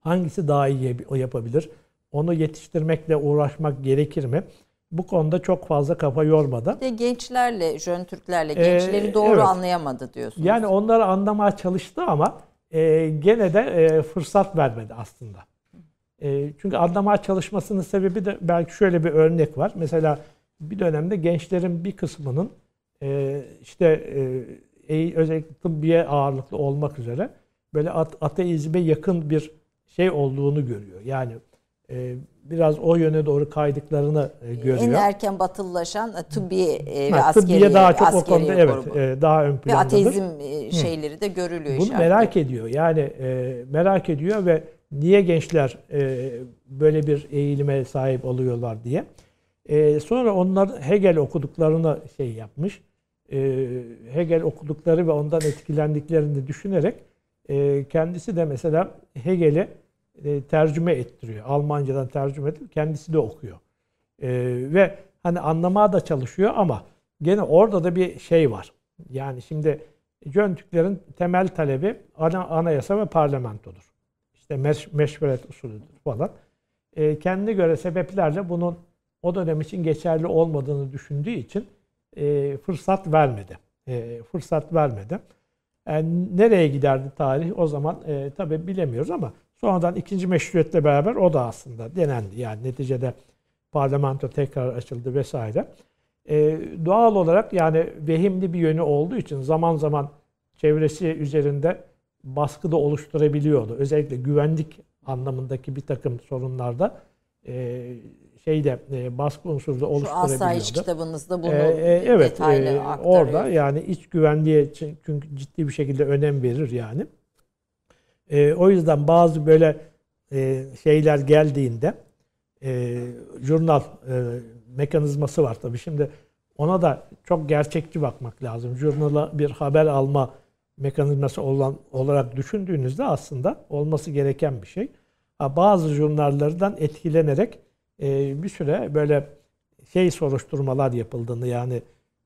Hangisi daha iyi yapabilir? Onu yetiştirmekle uğraşmak gerekir mi? Bu konuda çok fazla kafa yormadan. De gençlerle, Jön Türklerle gençleri ee, doğru evet. anlayamadı diyorsunuz. Yani onları anlamaya çalıştı ama e, gene de e, fırsat vermedi aslında. E, çünkü anlamaya çalışmasının sebebi de belki şöyle bir örnek var. Mesela bir dönemde gençlerin bir kısmının e, işte e, özellikle tıbbiye ağırlıklı olmak üzere böyle ateizme yakın bir şey olduğunu görüyor. Yani e, biraz o yöne doğru kaydıklarını e, görüyor. En erken batılılaşan e, tıbbi e, ve askeri tıbbiye daha çok o konuda evet e, daha ön plandadır. Ve ateizm şeyleri de görülüyor. Bunu merak ediyor. Yani e, merak ediyor ve niye gençler e, böyle bir eğilime sahip oluyorlar diye. E, sonra onlar Hegel okuduklarını şey yapmış. E, Hegel okudukları ve ondan etkilendiklerini düşünerek e, kendisi de mesela Hegel'i e, tercüme ettiriyor. Almancadan tercüme edip kendisi de okuyor. E, ve hani anlamaya da çalışıyor ama gene orada da bir şey var. Yani şimdi Jön temel talebi ana, anayasa ve parlamentodur. İşte meş, meşveret usulüdür falan. E, kendine göre sebeplerle bunun o dönem için geçerli olmadığını düşündüğü için e, fırsat vermedi. E, fırsat vermedi. Yani nereye giderdi tarih o zaman e, tabii bilemiyoruz ama sonradan ikinci meşruiyetle beraber o da aslında denendi. Yani neticede parlamento tekrar açıldı vesaire. E, doğal olarak yani vehimli bir yönü olduğu için zaman zaman çevresi üzerinde baskı da oluşturabiliyordu. Özellikle güvenlik anlamındaki bir takım sorunlarda e, şeyde e, baskı unsuru da oluşturabiliyordu. Şu asayiş kitabınızda bunu e, e, evet, detaylı e, Orada yani iç güvenliğe çünkü ciddi bir şekilde önem verir yani. E, o yüzden bazı böyle e, şeyler geldiğinde e, jurnal e, mekanizması var tabii. Şimdi ona da çok gerçekçi bakmak lazım. Jurnala bir haber alma mekanizması olan olarak düşündüğünüzde aslında olması gereken bir şey. Bazı jurnallerden etkilenerek e, bir süre böyle şey soruşturmalar yapıldığını yani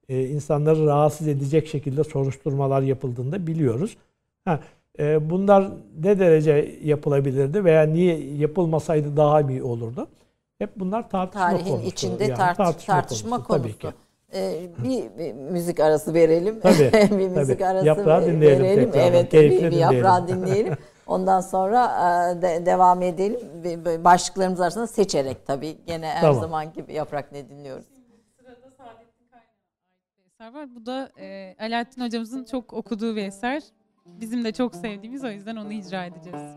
e, insanları rahatsız edecek şekilde soruşturmalar yapıldığını biliyoruz. Ha, bunlar ne derece yapılabilirdi veya niye yapılmasaydı daha iyi olurdu? Hep bunlar tartışma Tarihin konusu. içinde yani, tartış, tartışma, tartışma konusu. Tabii ki. Ee, bir, bir müzik arası verelim. Tabii, [laughs] bir müzik tabii. arası yaprağı dinleyelim verelim. Tekrar. Evet, bir, bir yaprağı dinleyelim. Ondan [laughs] sonra e, de, devam edelim. Başlıklarımız arasında seçerek tabii. Gene her tamam. zaman gibi yaprak ne dinliyoruz. Sırada Saadettin Kaynağ'a bir eser var. Bu da e, Alaaddin hocamızın çok okuduğu bir eser. Bizim de çok sevdiğimiz o yüzden onu icra edeceğiz.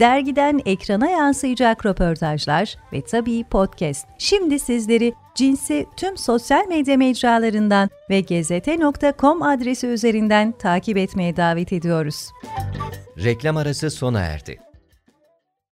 dergiden ekrana yansıyacak röportajlar ve tabii podcast. Şimdi sizleri Cins'i tüm sosyal medya mecralarından ve gezete.com adresi üzerinden takip etmeye davet ediyoruz. Reklam arası sona erdi.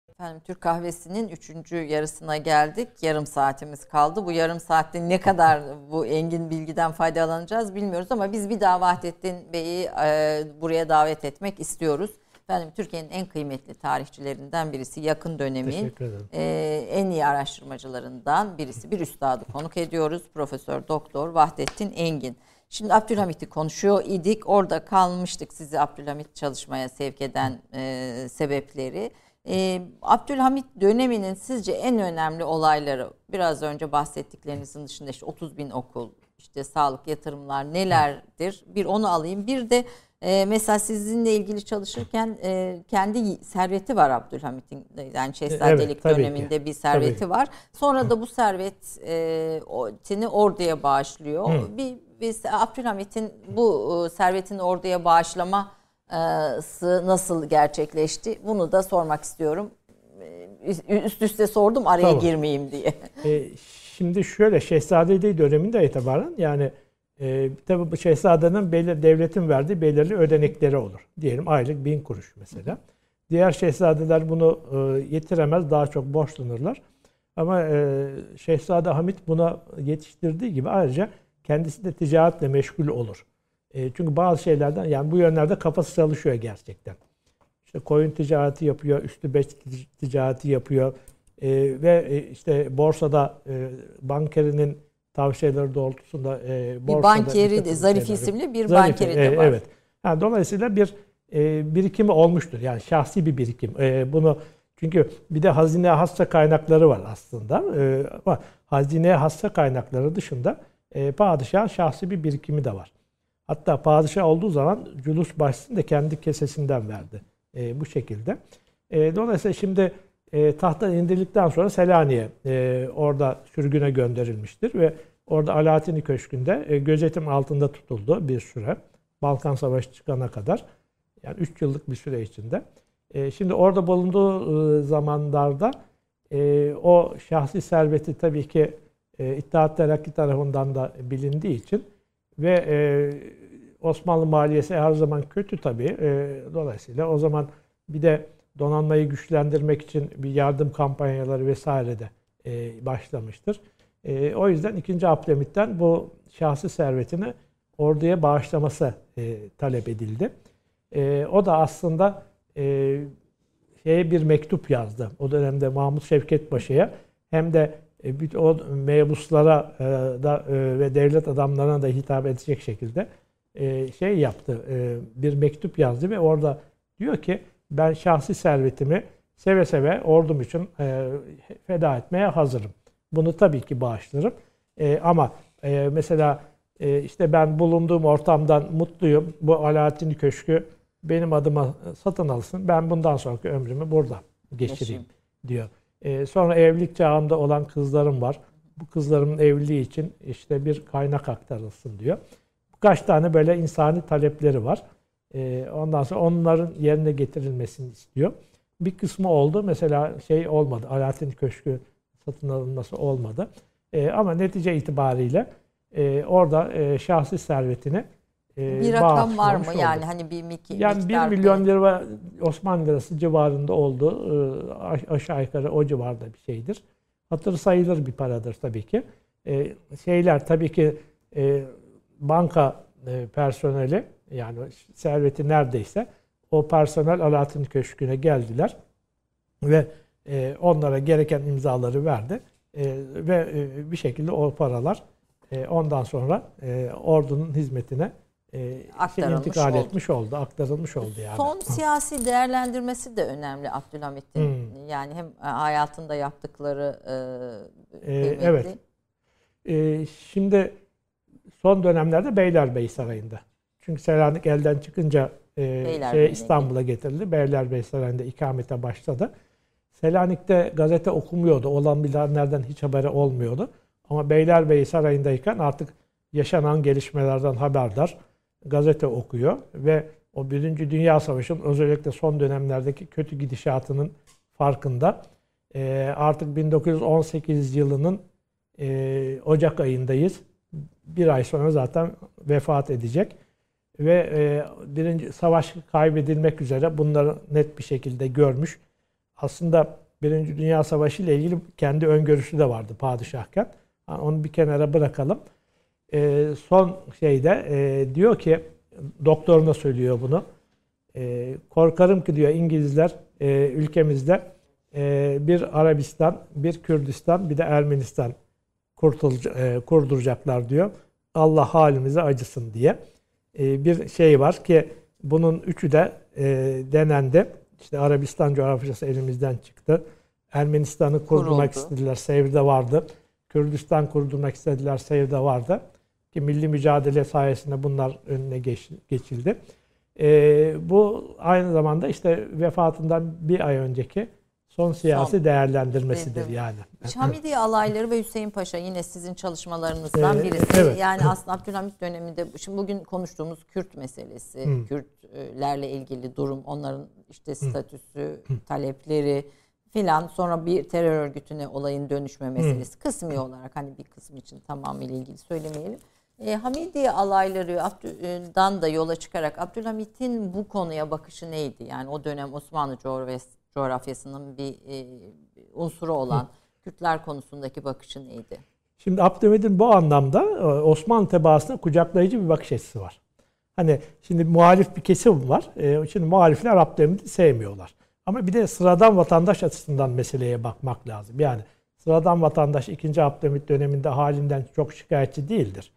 Efendim Türk kahvesinin üçüncü yarısına geldik. Yarım saatimiz kaldı. Bu yarım saatte ne kadar bu engin bilgiden faydalanacağız bilmiyoruz ama biz bir daha Vahdettin Bey'i e, buraya davet etmek istiyoruz. Efendim Türkiye'nin en kıymetli tarihçilerinden birisi, yakın dönemin e, en iyi araştırmacılarından birisi. Bir üstadı konuk ediyoruz. Profesör Doktor Vahdettin Engin. Şimdi Abdülhamit'i konuşuyor idik. Orada kalmıştık sizi Abdülhamit çalışmaya sevk eden e, sebepleri. E, Abdülhamit döneminin sizce en önemli olayları biraz önce bahsettiklerinizin dışında işte 30 bin okul, işte sağlık yatırımlar nelerdir? Bir onu alayım. Bir de e, mesela sizinle ilgili çalışırken e, kendi serveti var Abdülhamit'in yani şehzadelik evet, döneminde ki. bir serveti tabii. var. Sonra da bu servet e, orduya bağışlıyor. Hı. Bir biz Abdülhamit'in bu e, servetini orduya bağışlama nasıl gerçekleşti? Bunu da sormak istiyorum. Üst üste sordum araya tamam. girmeyeyim diye. E, şimdi şöyle Şehzadeliği döneminde itibaren yani e, tabi bu şehzadenin belli, devletin verdiği belirli ödenekleri olur. Diyelim aylık bin kuruş mesela. Diğer şehzadeler bunu e, yetiremez daha çok borçlanırlar. Ama e, Şehzade Hamit buna yetiştirdiği gibi ayrıca kendisi de ticaretle meşgul olur. E, çünkü bazı şeylerden yani bu yönlerde kafası çalışıyor gerçekten. İşte koyun ticareti yapıyor, üstü beş ticareti yapıyor e, ve e, işte borsada e, bankerinin tavsiyeleri doğrultusunda e, borsada bir bankeri de Zarif şeyleri, isimli bir Zarif, bankeri de var. Evet. Yani dolayısıyla bir e, birikimi olmuştur. Yani şahsi bir birikim. E, bunu çünkü bir de hazine hassa kaynakları var aslında. E, ama hazine hassa kaynakları dışında e, padişahın şahsi bir birikimi de var. Hatta padişah olduğu zaman culus başsın da kendi kesesinden verdi. E, bu şekilde. E, dolayısıyla şimdi e, tahttan indirildikten sonra Selanik'e e, orada sürgüne gönderilmiştir ve orada Alaaddin Köşkü'nde e, gözetim altında tutuldu bir süre. Balkan Savaşı çıkana kadar. Yani 3 yıllık bir süre içinde. E, şimdi orada bulunduğu e, zamanlarda e, o şahsi serveti tabii ki e, İttihat Terakki tarafından da bilindiği için ve e, Osmanlı maliyesi her zaman kötü tabii. E, dolayısıyla o zaman bir de donanmayı güçlendirmek için bir yardım kampanyaları vesaire de e, başlamıştır. E, o yüzden 2. Abdülhamit'ten bu şahsi servetini orduya bağışlaması e, talep edildi. E, o da aslında e, şeye bir mektup yazdı. O dönemde Mahmut Şevket Paşa'ya hem de e, o mebuslara e, da e, ve devlet adamlarına da hitap edecek şekilde şey yaptı. Bir mektup yazdı ve orada diyor ki ben şahsi servetimi seve seve ordum için feda etmeye hazırım. Bunu tabii ki bağışlarım. Ama mesela işte ben bulunduğum ortamdan mutluyum. Bu Alaaddin Köşkü benim adıma satın alsın. Ben bundan sonraki ömrümü burada geçireyim diyor. Ee, sonra evlilik çağında olan kızlarım var. Bu kızlarımın evliliği için işte bir kaynak aktarılsın diyor. Kaç tane böyle insani talepleri var. Ee, ondan sonra onların yerine getirilmesini istiyor. Bir kısmı oldu. Mesela şey olmadı. Alaaddin Köşkü satın alınması olmadı. Ee, ama netice itibariyle e, orada e, şahsi servetini e, bir rakam var mı? Oldu. Yani hani bir miktar. Yani 1 milyon lira Osmanlı lirası civarında oldu. E, aşağı yukarı o civarda bir şeydir. Hatır sayılır bir paradır tabii ki. E, şeyler tabii ki e, banka e, personeli yani serveti neredeyse o personel Alaaddin Köşkü'ne geldiler ve e, onlara gereken imzaları verdi e, ve e, bir şekilde o paralar e, ondan sonra e, ordunun hizmetine e, intikal oldu. etmiş oldu, aktarılmış oldu yani. Son siyasi değerlendirmesi de önemli Abdülhamit'in. Hmm. Yani hem hayatında yaptıkları e, e, Evet. E, şimdi son dönemlerde Beylerbeyi Sarayı'nda. Çünkü Selanik elden çıkınca e, şey, İstanbul'a getirildi. Beylerbeyi Sarayı'nda ikamete başladı. Selanik'te gazete okumuyordu. Olan bilenlerden hiç haberi olmuyordu. Ama Beylerbeyi Sarayı'ndayken artık yaşanan gelişmelerden haberdar. Gazete okuyor ve o Birinci Dünya Savaşı'nın özellikle son dönemlerdeki kötü gidişatının farkında. E, artık 1918 yılının e, Ocak ayındayız. Bir ay sonra zaten vefat edecek. Ve e, birinci savaş kaybedilmek üzere bunları net bir şekilde görmüş. Aslında Birinci Dünya Savaşı ile ilgili kendi öngörüsü de vardı padişahken. Onu bir kenara bırakalım. E, son şeyde e, diyor ki, doktoruna söylüyor bunu. E, korkarım ki diyor İngilizler e, ülkemizde e, bir Arabistan, bir Kürdistan, bir de Ermenistan e, kurduracaklar diyor. Allah halimize acısın diye. E, bir şey var ki bunun üçü de e, denendi. İşte Arabistan coğrafyası elimizden çıktı. Ermenistan'ı kurdurmak Kuruldu. istediler. Sevr'de vardı. Kürdistan kurdurmak istediler. Sevr'de vardı. Ki milli mücadele sayesinde bunlar önüne geç, geçildi. E, bu aynı zamanda işte vefatından bir ay önceki son siyasi son. değerlendirmesidir Dedim. yani. Hamidiye [laughs] alayları ve Hüseyin Paşa yine sizin çalışmalarınızdan ee, birisi. Evet. Yani aslında Abdülhamit döneminde şimdi bugün konuştuğumuz Kürt meselesi, hmm. Kürtlerle ilgili durum, onların işte statüsü, hmm. talepleri filan sonra bir terör örgütüne olayın dönüşme meselesi hmm. kısmi olarak hani bir kısmı için tamamıyla ilgili söylemeyelim. E, Hamidiye alaylarından da yola çıkarak Abdülhamit'in bu konuya bakışı neydi? Yani o dönem Osmanlı coğrafyasının bir e, unsuru olan Kürtler konusundaki bakışı neydi? Şimdi Abdülhamit'in bu anlamda e, Osmanlı tebaasına kucaklayıcı bir bakış açısı var. Hani şimdi muhalif bir kesim var. E, şimdi muhalifler Abdülhamit'i sevmiyorlar. Ama bir de sıradan vatandaş açısından meseleye bakmak lazım. Yani sıradan vatandaş 2. Abdülhamit döneminde halinden çok şikayetçi değildir.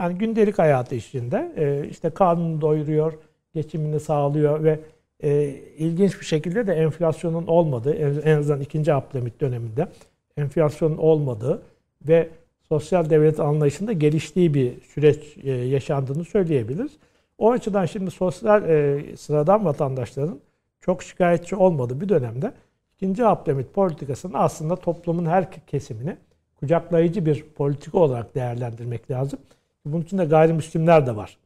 Yani gündelik hayatı içinde e, işte karnını doyuruyor, geçimini sağlıyor ve e, ilginç bir şekilde de enflasyonun olmadığı, en azından 2. Abdülhamit döneminde enflasyonun olmadığı ve sosyal devlet anlayışında geliştiği bir süreç e, yaşandığını söyleyebiliriz. O açıdan şimdi sosyal e, sıradan vatandaşların çok şikayetçi olmadığı bir dönemde ikinci Abdülhamit politikasının aslında toplumun her kesimini kucaklayıcı bir politika olarak değerlendirmek lazım. Bunun için de gayrimüslimler de var.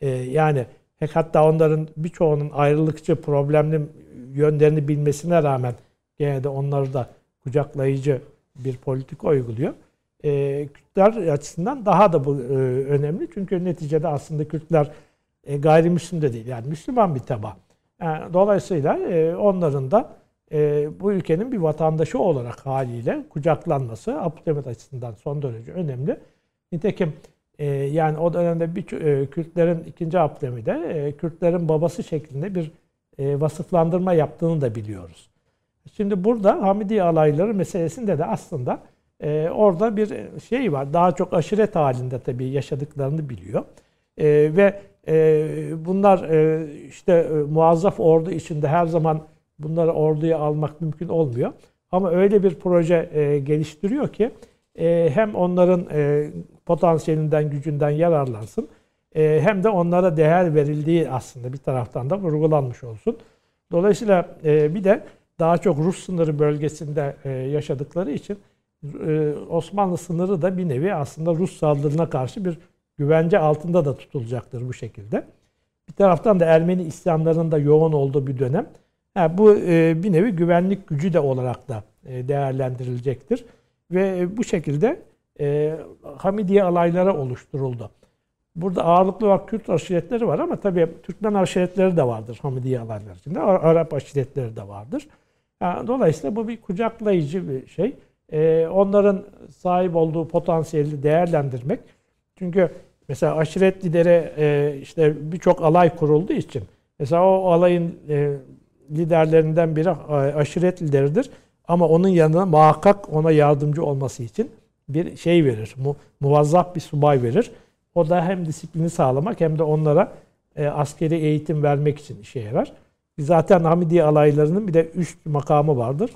Ee, yani hatta onların birçoğunun ayrılıkçı, problemli yönlerini bilmesine rağmen gene de onları da kucaklayıcı bir politika uyguluyor. Ee, Kürtler açısından daha da bu e, önemli. Çünkü neticede aslında Kürtler e, gayrimüslim de değil. Yani Müslüman bir taba. Yani dolayısıyla e, onların da e, bu ülkenin bir vatandaşı olarak haliyle kucaklanması Abdülhamit açısından son derece önemli. Nitekim e, yani o dönemde bir e, Kürtlerin ikinci Abdülhamit'e e, Kürtlerin babası şeklinde bir e, vasıflandırma yaptığını da biliyoruz. Şimdi burada Hamidi alayları meselesinde de aslında e, orada bir şey var. Daha çok aşiret halinde tabii yaşadıklarını biliyor. E, ve e, bunlar e, işte e, muazzaf ordu içinde her zaman bunları orduya almak mümkün olmuyor. Ama öyle bir proje e, geliştiriyor ki e, hem onların e, potansiyelinden, gücünden yararlansın e, hem de onlara değer verildiği aslında bir taraftan da vurgulanmış olsun. Dolayısıyla e, bir de daha çok Rus sınırı bölgesinde e, yaşadıkları için Osmanlı sınırı da bir nevi aslında Rus saldırına karşı bir güvence altında da tutulacaktır bu şekilde. Bir taraftan da Ermeni isyanlarının da yoğun olduğu bir dönem. Bu bir nevi güvenlik gücü de olarak da değerlendirilecektir. Ve bu şekilde e, Hamidiye alaylara oluşturuldu. Burada ağırlıklı olarak Kürt aşiretleri var ama tabii Türkmen aşiretleri de vardır Hamidiye alaylar içinde. Arap aşiretleri de vardır. Yani dolayısıyla bu bir kucaklayıcı bir şey. e, onların sahip olduğu potansiyeli değerlendirmek. Çünkü mesela aşiret lideri e, işte birçok alay kurulduğu için mesela o alayın e, liderlerinden biri aşiret lideridir. Ama onun yanına muhakkak ona yardımcı olması için bir şey verir. Mu, muvazzaf bir subay verir. O da hem disiplini sağlamak hem de onlara e, askeri eğitim vermek için işe yarar. Zaten Hamidiye alaylarının bir de üst makamı vardır.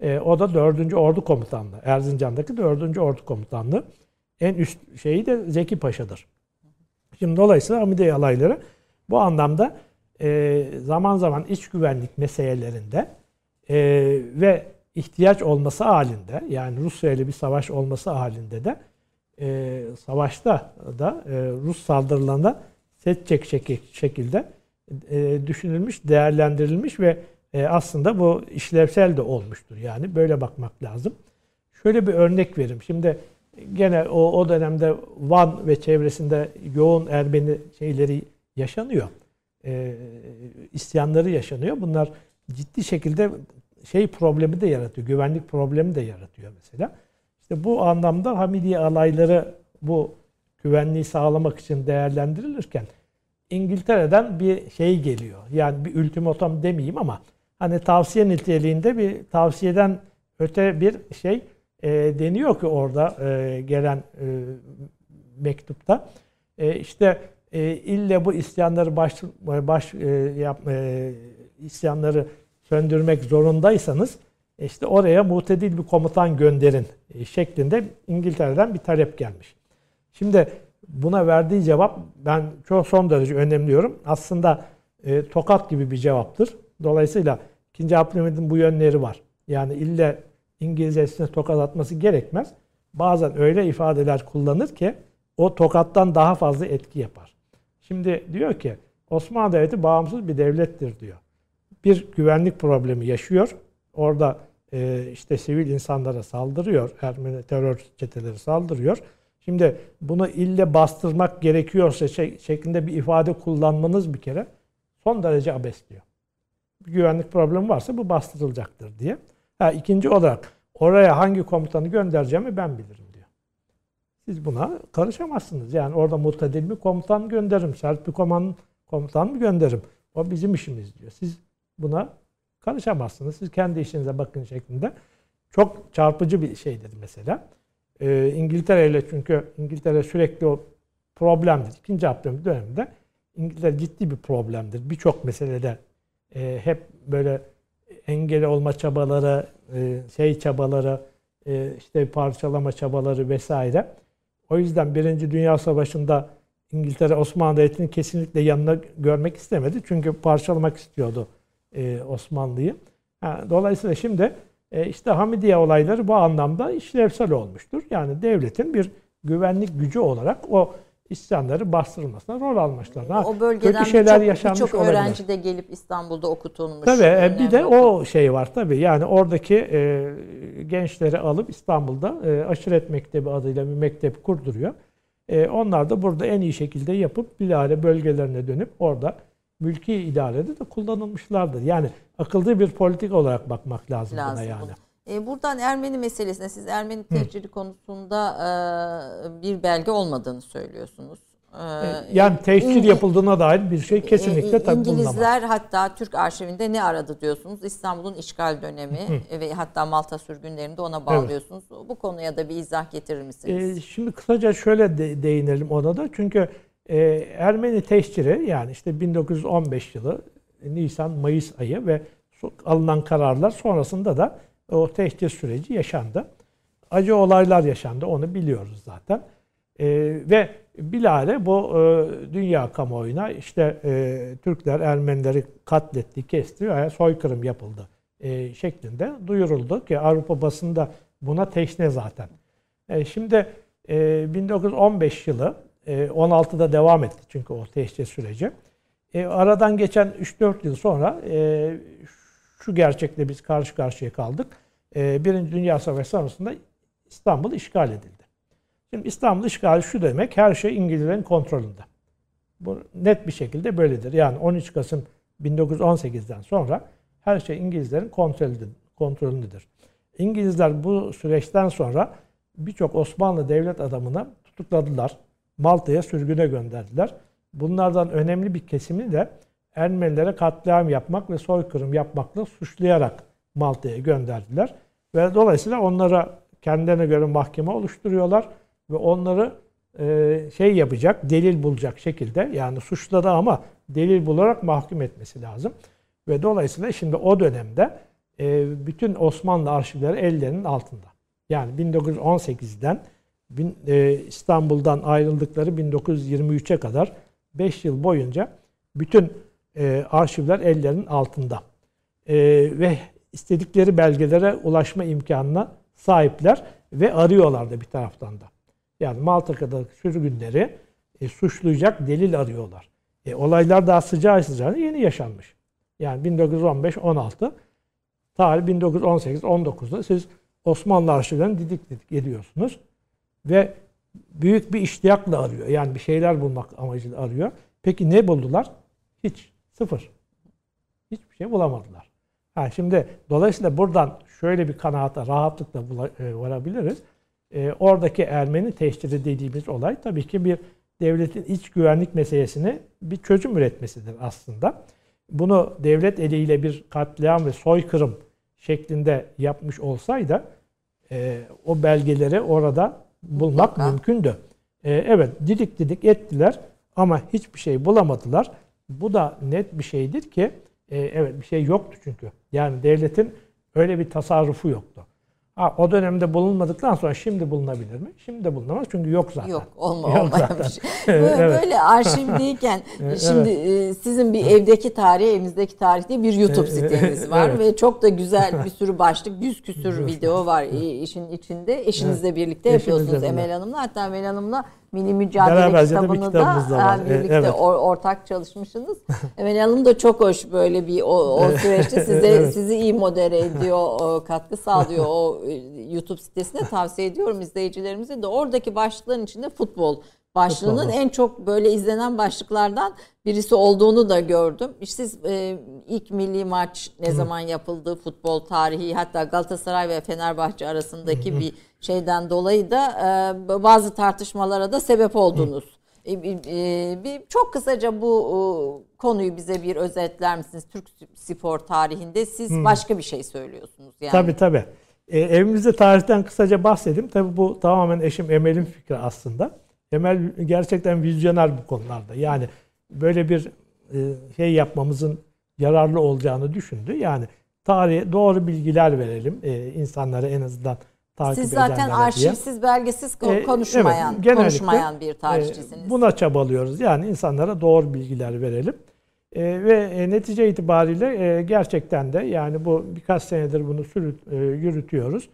E, o da 4. Ordu Komutanlığı. Erzincan'daki 4. Ordu Komutanlığı. En üst şeyi de Zeki Paşa'dır. Şimdi dolayısıyla Hamidiye alayları bu anlamda e, zaman zaman iç güvenlik meselelerinde e, ve ihtiyaç olması halinde yani Rusya ile bir savaş olması halinde de e, savaşta da e, Rus saldırılarına set çekecek şekilde e, düşünülmüş, değerlendirilmiş ve e, aslında bu işlevsel de olmuştur. Yani böyle bakmak lazım. Şöyle bir örnek vereyim. Şimdi gene o, o dönemde Van ve çevresinde yoğun Ermeni şeyleri yaşanıyor. E, isyanları yaşanıyor. Bunlar ciddi şekilde şey problemi de yaratıyor. Güvenlik problemi de yaratıyor mesela. İşte bu anlamda Hamidiye alayları bu güvenliği sağlamak için değerlendirilirken İngiltere'den bir şey geliyor. Yani bir ultimatum demeyeyim ama hani tavsiye niteliğinde bir tavsiyeden öte bir şey e, deniyor ki orada e, gelen e, mektupta. E, işte e, ille bu isyanları baş, baş e, yap, e, isyanları söndürmek zorundaysanız işte oraya mutedil bir komutan gönderin e, şeklinde İngiltere'den bir talep gelmiş. Şimdi buna verdiği cevap ben çok son derece önemliyorum. Aslında e, tokat gibi bir cevaptır. Dolayısıyla 2. Abdülhamid'in bu yönleri var. Yani ille İngilizcesine tokat atması gerekmez. Bazen öyle ifadeler kullanır ki o tokattan daha fazla etki yapar. Şimdi diyor ki Osmanlı Devleti bağımsız bir devlettir diyor. Bir güvenlik problemi yaşıyor. Orada e, işte sivil insanlara saldırıyor. Ermeni terör çeteleri saldırıyor. Şimdi bunu ille bastırmak gerekiyorsa şey, şeklinde bir ifade kullanmanız bir kere son derece abes diyor. Bir güvenlik problemi varsa bu bastırılacaktır diye. Ha, ikinci olarak oraya hangi komutanı göndereceğimi ben bilirim diyor. Siz buna karışamazsınız. Yani orada mutadil bir komutan gönderirim. Sert bir koman, komutan mı gönderirim. O bizim işimiz diyor. Siz buna karışamazsınız. Siz kendi işinize bakın şeklinde. Çok çarpıcı bir şeydir mesela. Ee, İngiltere ile çünkü İngiltere sürekli o problemdir. İkinci Abdülhamit döneminde İngiltere ciddi bir problemdir. Birçok meselede e, hep böyle engel olma çabaları, e, şey çabaları, e, işte parçalama çabaları vesaire. O yüzden Birinci Dünya Savaşı'nda İngiltere Osmanlı Devleti'ni kesinlikle yanına görmek istemedi. Çünkü parçalamak istiyordu e, Osmanlı'yı. dolayısıyla şimdi e, işte Hamidiye olayları bu anlamda işlevsel olmuştur. Yani devletin bir güvenlik gücü olarak o isyanları bastırılmasına rol almışlar. Ha, o bölgeden kötü şeyler yaşanmış birçok öğrenci de gelip İstanbul'da okutulmuş. Tabii e, bir de o şey var tabii. Yani oradaki e, gençleri alıp İstanbul'da e, aşiret mektebi adıyla bir mektep kurduruyor. E, onlar da burada en iyi şekilde yapıp bilahare bölgelerine dönüp orada mülki idarede de kullanılmışlardır. Yani akıllı bir politik olarak bakmak lazım, lazım buna yani. E, buradan Ermeni meselesine siz Ermeni tehciri konusunda e, bir belge olmadığını söylüyorsunuz. E, e yani tehcir İngiliz, yapıldığına dair bir şey kesinlikle e, tabii İngilizler bulunamaz. hatta Türk arşivinde ne aradı diyorsunuz? İstanbul'un işgal dönemi Hı. ve hatta Malta sürgünlerinde ona bağlıyorsunuz. Evet. Bu konuya da bir izah getirir misiniz? E, şimdi kısaca şöyle de, değinelim ona da. Çünkü e, Ermeni teşhiri yani işte 1915 yılı Nisan-Mayıs ayı ve alınan kararlar sonrasında da o tehdit süreci yaşandı. Acı olaylar yaşandı onu biliyoruz zaten. E, ve bilare bu e, dünya kamuoyuna işte e, Türkler Ermenileri katletti, kesti ve soykırım yapıldı e, şeklinde duyuruldu ki Avrupa basında buna teşne zaten. E, şimdi e, 1915 yılı 16'da devam etti çünkü o teşhis süreci. E, aradan geçen 3-4 yıl sonra e, şu gerçekle biz karşı karşıya kaldık. E, Birinci Dünya Savaşı sonrasında İstanbul işgal edildi. Şimdi İstanbul işgali şu demek, her şey İngilizlerin kontrolünde. Bu net bir şekilde böyledir. Yani 13 Kasım 1918'den sonra her şey İngilizlerin kontrolündedir. İngilizler bu süreçten sonra birçok Osmanlı devlet adamını tutukladılar. Malta'ya sürgüne gönderdiler. Bunlardan önemli bir kesimi de Ermenilere katliam yapmak ve soykırım yapmakla suçlayarak Malta'ya gönderdiler. Ve dolayısıyla onlara kendilerine göre mahkeme oluşturuyorlar ve onları e, şey yapacak, delil bulacak şekilde yani suçladı ama delil bularak mahkum etmesi lazım. Ve dolayısıyla şimdi o dönemde e, bütün Osmanlı arşivleri ellerinin altında. Yani 1918'den e, İstanbul'dan ayrıldıkları 1923'e kadar 5 yıl boyunca bütün arşivler ellerinin altında. Ve istedikleri belgelere ulaşma imkanına sahipler ve arıyorlar da bir taraftan da. Yani Malta'daki sürgünleri e, suçlayacak delil arıyorlar. E, olaylar daha sıcağı sıcağına yeni yaşanmış. Yani 1915-16 tarih 1918-19'da siz Osmanlı arşivlerini didik didik ediyorsunuz. Ve büyük bir iştiyakla arıyor. Yani bir şeyler bulmak amacıyla arıyor. Peki ne buldular? Hiç. Sıfır. Hiçbir şey bulamadılar. Ha, şimdi dolayısıyla buradan şöyle bir kanaata rahatlıkla e, varabiliriz. E, oradaki Ermeni teşhiri dediğimiz olay tabii ki bir devletin iç güvenlik meselesini bir çözüm üretmesidir aslında. Bunu devlet eliyle bir katliam ve soykırım şeklinde yapmış olsaydı e, o belgeleri orada bulmak Mutlaka. mümkündü. E, evet didik didik ettiler ama hiçbir şey bulamadılar. Bu da net bir şeydir ki e, evet bir şey yoktu çünkü. Yani devletin öyle bir tasarrufu yoktu. Ha, o dönemde bulunmadıktan sonra şimdi bulunabilir mi? Şimdi de bulunamaz çünkü yok zaten. Yok, [laughs] olma, yok olmayan zaten. bir şey. [laughs] Böyle, evet. böyle arşivdeyken [laughs] şimdi evet. sizin bir evdeki tarih, evimizdeki tarih diye bir YouTube siteniz var evet. ve çok da güzel bir sürü başlık, yüz küsür video var işin içinde. Eşinizle birlikte yapıyorsunuz Emel Hanım'la. Hatta Emel Hanım'la Mini Mücadele Beraberce kitabını da, da birlikte evet. ortak çalışmışsınız. [laughs] Emel Hanım da çok hoş böyle bir o, o süreçte [laughs] size evet. sizi iyi modere ediyor, katkı sağlıyor o e, YouTube sitesine tavsiye ediyorum izleyicilerimize de. Oradaki başlıkların içinde futbol başlığının en çok böyle izlenen başlıklardan birisi olduğunu da gördüm. İşte siz e, ilk milli maç ne Hı. zaman yapıldı, futbol tarihi hatta Galatasaray ve Fenerbahçe arasındaki Hı. bir şeyden dolayı da e, bazı tartışmalara da sebep oldunuz. E, e, bir çok kısaca bu konuyu bize bir özetler misiniz? Türk spor tarihinde siz Hı. başka bir şey söylüyorsunuz yani. Tabii tabii. E, evimizde tarihten kısaca bahsedeyim. Tabii bu tamamen eşim Emel'in fikri aslında. Emel gerçekten vizyoner bu konularda. Yani böyle bir e, şey yapmamızın yararlı olacağını düşündü. Yani tarih doğru bilgiler verelim e, insanlara en azından takip Siz zaten arşivsiz, diye. belgesiz e, konuşmayan, evet, konuşmayan bir tarihçisiniz. Buna çabalıyoruz. Yani insanlara doğru bilgiler verelim. ve netice itibariyle gerçekten de yani bu birkaç senedir bunu sürüt, yürütüyoruz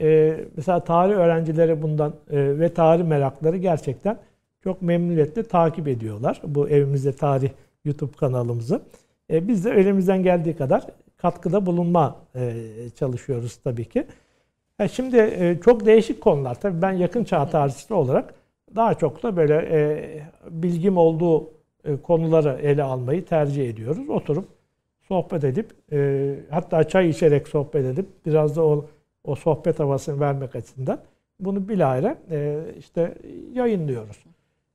e, mesela tarih öğrencileri bundan e, ve tarih merakları gerçekten çok memnuniyetle takip ediyorlar. Bu evimizde tarih YouTube kanalımızı. E, biz de elimizden geldiği kadar katkıda bulunma e, çalışıyoruz tabii ki. E, şimdi e, çok değişik konular. Tabii ben yakın çağ tarihçisi olarak daha çok da böyle e, bilgim olduğu e, konuları ele almayı tercih ediyoruz. Oturup sohbet edip e, hatta çay içerek sohbet edip biraz da o o sohbet havasını vermek açısından bunu bilahare e, işte yayınlıyoruz.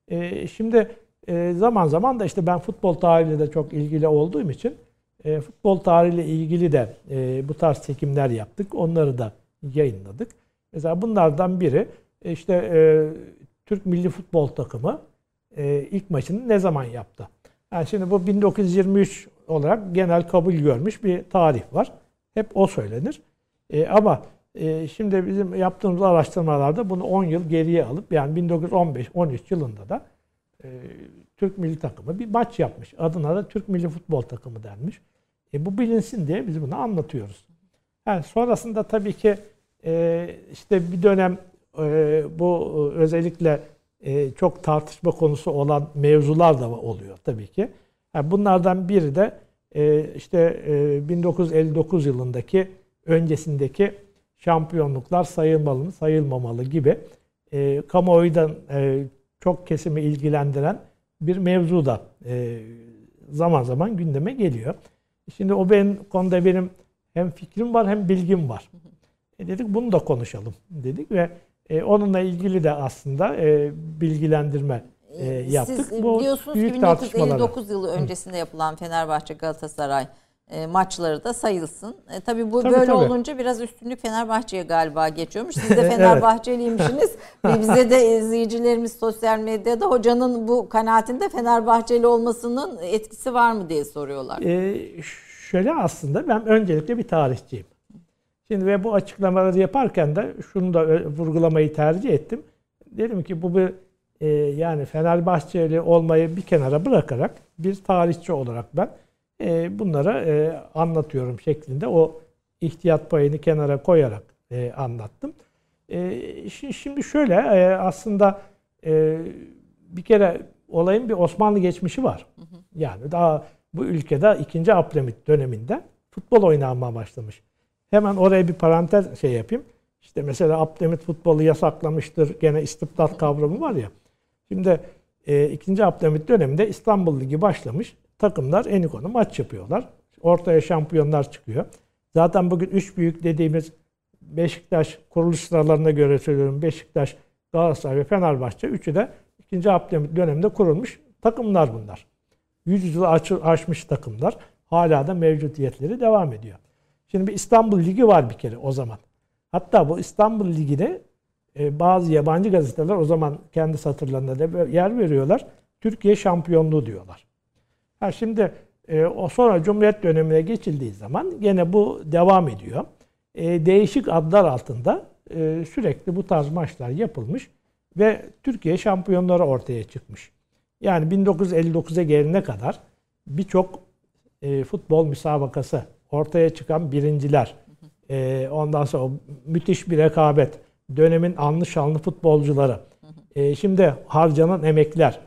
E, şimdi e, zaman zaman da işte ben futbol tarihiyle de çok ilgili olduğum için e, futbol tarihiyle ilgili de e, bu tarz çekimler yaptık. Onları da yayınladık. Mesela bunlardan biri e, işte e, Türk Milli Futbol Takımı e, ilk maçını ne zaman yaptı? Yani şimdi bu 1923 olarak genel kabul görmüş bir tarih var. Hep o söylenir. E, ama şimdi bizim yaptığımız araştırmalarda bunu 10 yıl geriye alıp yani 1915-13 yılında da e, Türk milli takımı bir maç yapmış. Adına da Türk milli futbol takımı denmiş. E, bu bilinsin diye biz bunu anlatıyoruz. Yani sonrasında tabii ki e, işte bir dönem e, bu özellikle çok tartışma konusu olan mevzular da oluyor tabii ki. Yani bunlardan biri de işte e, 1959 yılındaki öncesindeki şampiyonluklar sayılmalı mı, sayılmamalı gibi e, kamuoyundan e, çok kesimi ilgilendiren bir mevzu da e, zaman zaman gündeme geliyor. Şimdi o benim konuda benim hem fikrim var hem bilgim var. E dedik bunu da konuşalım dedik ve e, onunla ilgili de aslında e, bilgilendirme e, yaptık. Siz Bu biliyorsunuz büyük ki 1959 yılı öncesinde yapılan Fenerbahçe Galatasaray e, maçları da sayılsın. E, tabii bu tabii, böyle tabii. olunca biraz üstünlük Fenerbahçe'ye galiba geçiyormuş. Siz de [laughs] Fenerbahçeliymişsiniz. [laughs] evet. Bize de izleyicilerimiz sosyal medyada hocanın bu kanaatinde Fenerbahçeli olmasının etkisi var mı diye soruyorlar. E, şöyle aslında ben öncelikle bir tarihçiyim. Şimdi ve bu açıklamaları yaparken de şunu da vurgulamayı tercih ettim. Dedim ki bu bir e, yani Fenerbahçeli olmayı bir kenara bırakarak bir tarihçi olarak ben e, bunlara e, anlatıyorum şeklinde o ihtiyat payını kenara koyarak e, anlattım. E, şimdi şöyle e, aslında e, bir kere olayın bir Osmanlı geçmişi var. Yani daha bu ülkede 2. Abdülhamit döneminde futbol oynanmaya başlamış. Hemen oraya bir parantez şey yapayım. İşte mesela Abdülhamit futbolu yasaklamıştır. Gene istibdat kavramı var ya. Şimdi e, 2. Abdülhamit döneminde İstanbul Ligi başlamış. Takımlar en konu maç yapıyorlar. Ortaya şampiyonlar çıkıyor. Zaten bugün üç büyük dediğimiz Beşiktaş kuruluş sıralarına göre söylüyorum. Beşiktaş, Galatasaray ve Fenerbahçe üçü de 2. Abdülhamit döneminde kurulmuş takımlar bunlar. 100 yılı aşmış takımlar. Hala da mevcudiyetleri devam ediyor. Şimdi bir İstanbul Ligi var bir kere o zaman. Hatta bu İstanbul Ligi'ne e, bazı yabancı gazeteler o zaman kendi satırlarında da yer veriyorlar. Türkiye şampiyonluğu diyorlar. Ha şimdi e, o sonra Cumhuriyet dönemine geçildiği zaman gene bu devam ediyor. E, değişik adlar altında e, sürekli bu tarz maçlar yapılmış ve Türkiye şampiyonları ortaya çıkmış. Yani 1959'a gelene kadar birçok e, futbol müsabakası ortaya çıkan birinciler, e, ondan sonra müthiş bir rekabet, dönemin anlı şanlı futbolcuları, e, şimdi harcanan emekler.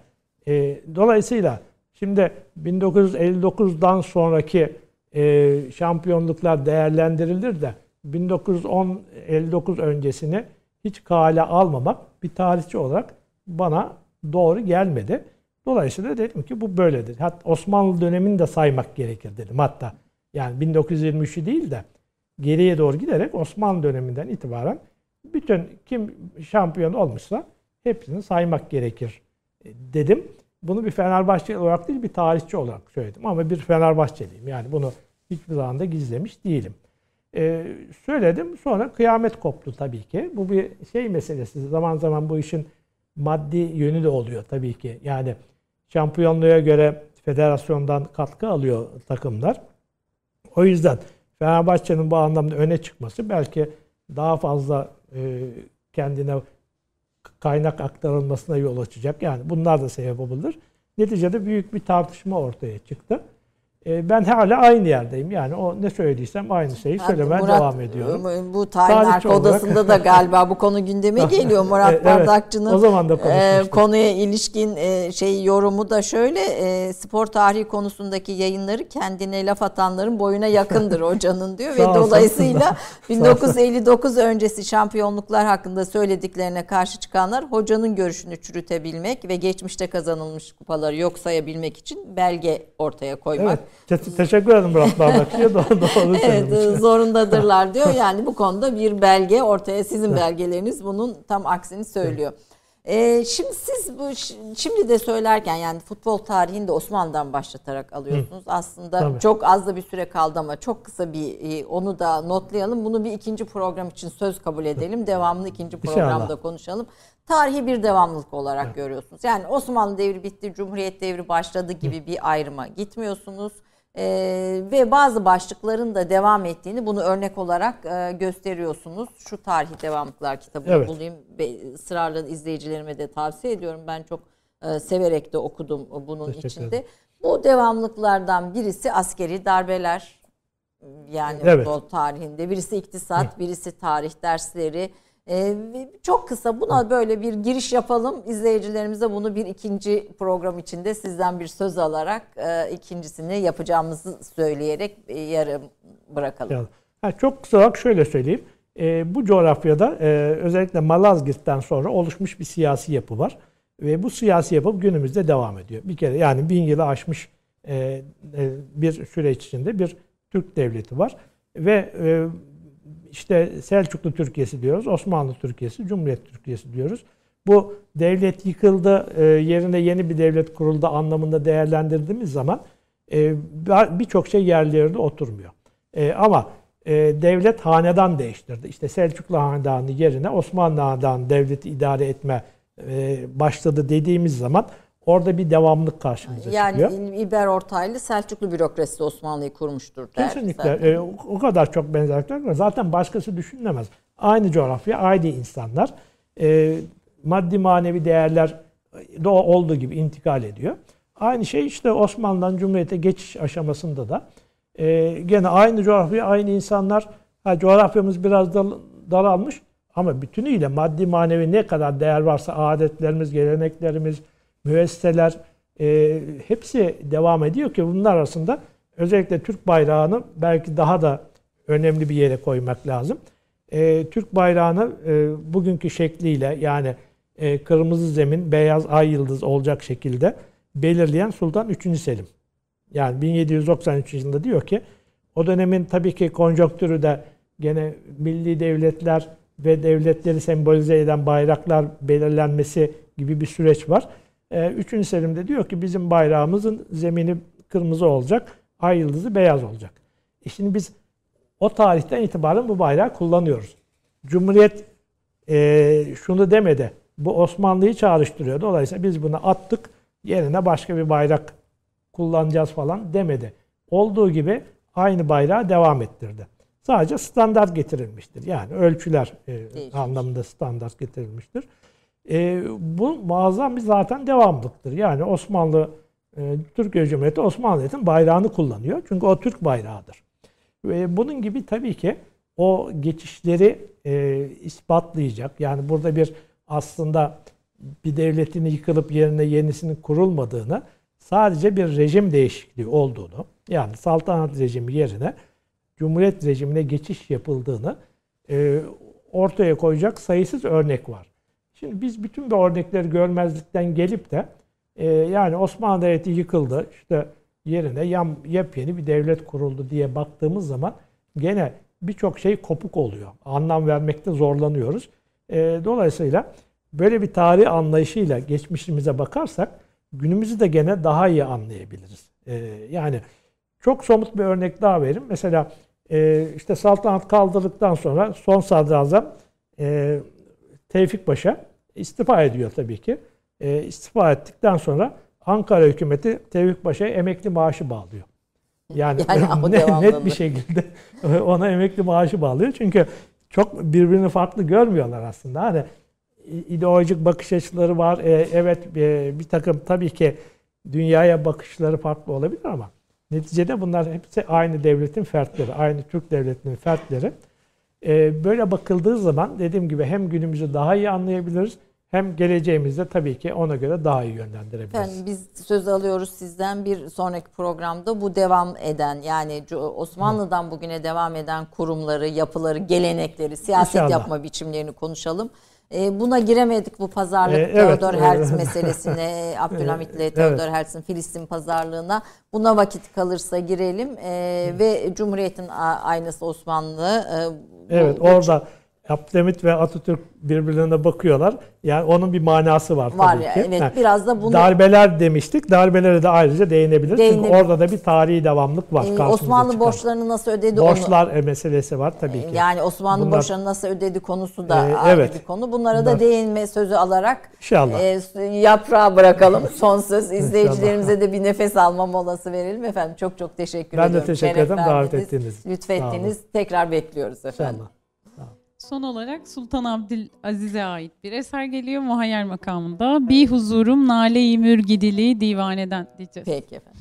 E, dolayısıyla Şimdi 1959'dan sonraki e, şampiyonluklar değerlendirilir de 1959 öncesini hiç kale almamak bir tarihçi olarak bana doğru gelmedi. Dolayısıyla dedim ki bu böyledir. Hatta Osmanlı dönemini de saymak gerekir dedim hatta. Yani 1923'ü değil de geriye doğru giderek Osmanlı döneminden itibaren bütün kim şampiyon olmuşsa hepsini saymak gerekir dedim. Bunu bir Fenerbahçe olarak değil bir tarihçi olarak söyledim ama bir Fenerbahçeliyim. Yani bunu hiçbir zaman da gizlemiş değilim. Ee, söyledim sonra kıyamet koptu tabii ki. Bu bir şey meselesi. Zaman zaman bu işin maddi yönü de oluyor tabii ki. Yani şampiyonluğa göre federasyondan katkı alıyor takımlar. O yüzden Fenerbahçe'nin bu anlamda öne çıkması belki daha fazla e, kendine kaynak aktarılmasına yol açacak. Yani bunlar da sebep olabilir. Neticede büyük bir tartışma ortaya çıktı. E, ben hala aynı yerdeyim. Yani o ne söylediysem aynı şeyi söylemeye Murat, devam ediyorum. Bu tayin arka odasında da galiba bu konu gündeme [laughs] geliyor. Murat evet, Bardakçı'nın o zaman da e, konuya ilişkin e, şey yorumu da şöyle e, spor tarihi konusundaki yayınları kendine laf atanların boyuna yakındır [laughs] hocanın diyor ve dolayısıyla [laughs] 1959 öncesi şampiyonluklar hakkında söylediklerine karşı çıkanlar hocanın görüşünü çürütebilmek ve geçmişte kazanılmış kupaları yok sayabilmek için belge ortaya koymak. Evet. Te- teşekkür ederim Murat Bardakçı'ya. doğru, doğru [laughs] evet zorundadırlar diyor. Yani bu konuda bir belge ortaya sizin belgeleriniz bunun tam aksini söylüyor. Ee, şimdi siz bu şimdi de söylerken yani futbol tarihini de Osmanlı'dan başlatarak alıyorsunuz. Hı. Aslında Tabii. çok az da bir süre kaldı ama çok kısa bir e, onu da notlayalım. Bunu bir ikinci program için söz kabul edelim. Devamlı ikinci programda İnşallah. konuşalım. Tarihi bir devamlılık olarak evet. görüyorsunuz. Yani Osmanlı devri bitti, Cumhuriyet devri başladı gibi bir ayrıma gitmiyorsunuz. Ee, ve bazı başlıkların da devam ettiğini bunu örnek olarak e, gösteriyorsunuz. Şu tarihi devamlıklar kitabını evet. bulayım. Be, ısrarla izleyicilerime de tavsiye ediyorum. Ben çok e, severek de okudum bunun içinde. Bu devamlıklardan birisi askeri darbeler. Yani evet. futbol tarihinde. Birisi iktisat, Hı. birisi tarih dersleri ee, çok kısa buna böyle bir giriş yapalım. İzleyicilerimize bunu bir ikinci program içinde sizden bir söz alarak e, ikincisini yapacağımızı söyleyerek e, yarım bırakalım. Ha, çok kısa olarak şöyle söyleyeyim. E, bu coğrafyada e, özellikle Malazgirt'ten sonra oluşmuş bir siyasi yapı var. Ve bu siyasi yapı günümüzde devam ediyor. Bir kere yani bin yılı aşmış e, e, bir süreç içinde bir Türk devleti var. Ve e, işte Selçuklu Türkiye'si diyoruz, Osmanlı Türkiye'si, Cumhuriyet Türkiye'si diyoruz. Bu devlet yıkıldı, e, yerine yeni bir devlet kuruldu anlamında değerlendirdiğimiz zaman e, birçok şey yerlerinde oturmuyor. E, ama devlet hanedan değiştirdi. İşte Selçuklu Hanedanı yerine Osmanlı Hanedanı devleti idare etme başladı dediğimiz zaman orada bir devamlık karşımıza yani çıkıyor. Yani İber Ortaylı Selçuklu bürokrasisi Osmanlı'yı kurmuştur der. Kesinlikle. E, o kadar çok benzerlikler var. Zaten başkası düşünülemez. Aynı coğrafya, aynı insanlar. E, maddi manevi değerler de olduğu gibi intikal ediyor. Aynı şey işte Osmanlı'dan Cumhuriyet'e geçiş aşamasında da e, gene aynı coğrafya, aynı insanlar. Ha, coğrafyamız biraz da daralmış ama bütünüyle maddi manevi ne kadar değer varsa adetlerimiz, geleneklerimiz, müesseseler e, hepsi devam ediyor ki bunlar arasında özellikle Türk bayrağını belki daha da önemli bir yere koymak lazım. E, Türk bayrağını e, bugünkü şekliyle yani e, kırmızı zemin, beyaz ay yıldız olacak şekilde belirleyen Sultan 3. Selim. Yani 1793 yılında diyor ki o dönemin tabii ki konjonktürü de gene milli devletler ve devletleri sembolize eden bayraklar belirlenmesi gibi bir süreç var. Ee, üçüncü Selim de diyor ki bizim bayrağımızın zemini kırmızı olacak, ay yıldızı beyaz olacak. E şimdi biz o tarihten itibaren bu bayrağı kullanıyoruz. Cumhuriyet e, şunu demedi, bu Osmanlı'yı çağrıştırıyor. Dolayısıyla biz bunu attık, yerine başka bir bayrak kullanacağız falan demedi. Olduğu gibi aynı bayrağı devam ettirdi. Sadece standart getirilmiştir. Yani ölçüler e, anlamında standart getirilmiştir. E, bu muazzam bir zaten devamlıktır. Yani Osmanlı, e, Türkiye Cumhuriyeti Osmanlı Devleti'nin bayrağını kullanıyor. Çünkü o Türk bayrağıdır. Ve bunun gibi tabii ki o geçişleri e, ispatlayacak. Yani burada bir aslında bir devletin yıkılıp yerine yenisinin kurulmadığını sadece bir rejim değişikliği olduğunu yani saltanat rejimi yerine cumhuriyet rejimine geçiş yapıldığını e, ortaya koyacak sayısız örnek var. Şimdi biz bütün bu örnekleri görmezlikten gelip de e, yani Osmanlı Devleti yıkıldı işte yerine yam, yepyeni bir devlet kuruldu diye baktığımız zaman gene birçok şey kopuk oluyor. Anlam vermekte zorlanıyoruz. E, dolayısıyla böyle bir tarih anlayışıyla geçmişimize bakarsak günümüzü de gene daha iyi anlayabiliriz. E, yani çok somut bir örnek daha vereyim. Mesela e, işte saltanat kaldırdıktan sonra son sadrazam e, Tevfik Paşa istifa ediyor tabii ki. E, istifa ettikten sonra Ankara hükümeti Tevfik Paşa'ya emekli maaşı bağlıyor. Yani, yani [laughs] net, net bir şekilde [laughs] ona emekli maaşı bağlıyor. Çünkü çok birbirini farklı görmüyorlar aslında. Hani ideolojik bakış açıları var. E, evet e, bir takım tabii ki dünyaya bakışları farklı olabilir ama neticede bunlar hepsi aynı devletin fertleri, aynı Türk devletinin fertleri. E, böyle bakıldığı zaman dediğim gibi hem günümüzü daha iyi anlayabiliriz hem geleceğimizde tabii ki ona göre daha iyi yönlendirebiliriz. Yani biz söz alıyoruz sizden bir sonraki programda bu devam eden yani Osmanlı'dan bugüne devam eden kurumları, yapıları, gelenekleri, siyaset İnşallah. yapma biçimlerini konuşalım. E, buna giremedik bu pazarlık e, evet, Theodor Herz [laughs] meselesine, Abdülhamit ile Theodor evet. Herz'in Filistin pazarlığına. Buna vakit kalırsa girelim e, ve Cumhuriyet'in aynısı Osmanlı. E, evet orada Abdülhamit ve Atatürk birbirlerine bakıyorlar. Yani onun bir manası var, var tabii ya, ki. Evet, yani biraz da bunu... Darbeler demiştik. Darbelere de ayrıca değinebiliriz. Değinebilir. Çünkü orada da bir tarihi devamlık var. Ee, Osmanlı çıkan. borçlarını nasıl ödedi Borçlar onu... meselesi var tabii ki. Yani Osmanlı Bunlar... borçlarını nasıl ödedi konusu da ee, ayrı evet. bir konu. Bunlara Bunlar... da değinme sözü alarak İnşallah. E, yaprağa bırakalım. [laughs] Son söz. izleyicilerimize de bir nefes alma molası verelim. Efendim çok çok teşekkür ben ediyorum. Ben de teşekkür ederim davet ettiğiniz Lütfettiniz. Tekrar bekliyoruz efendim. İnşallah. Son olarak Sultan Abdülaziz'e ait bir eser geliyor muhayyer makamında. Bir huzurum nale-i mürgidili divaneden diyeceğiz. Peki efendim.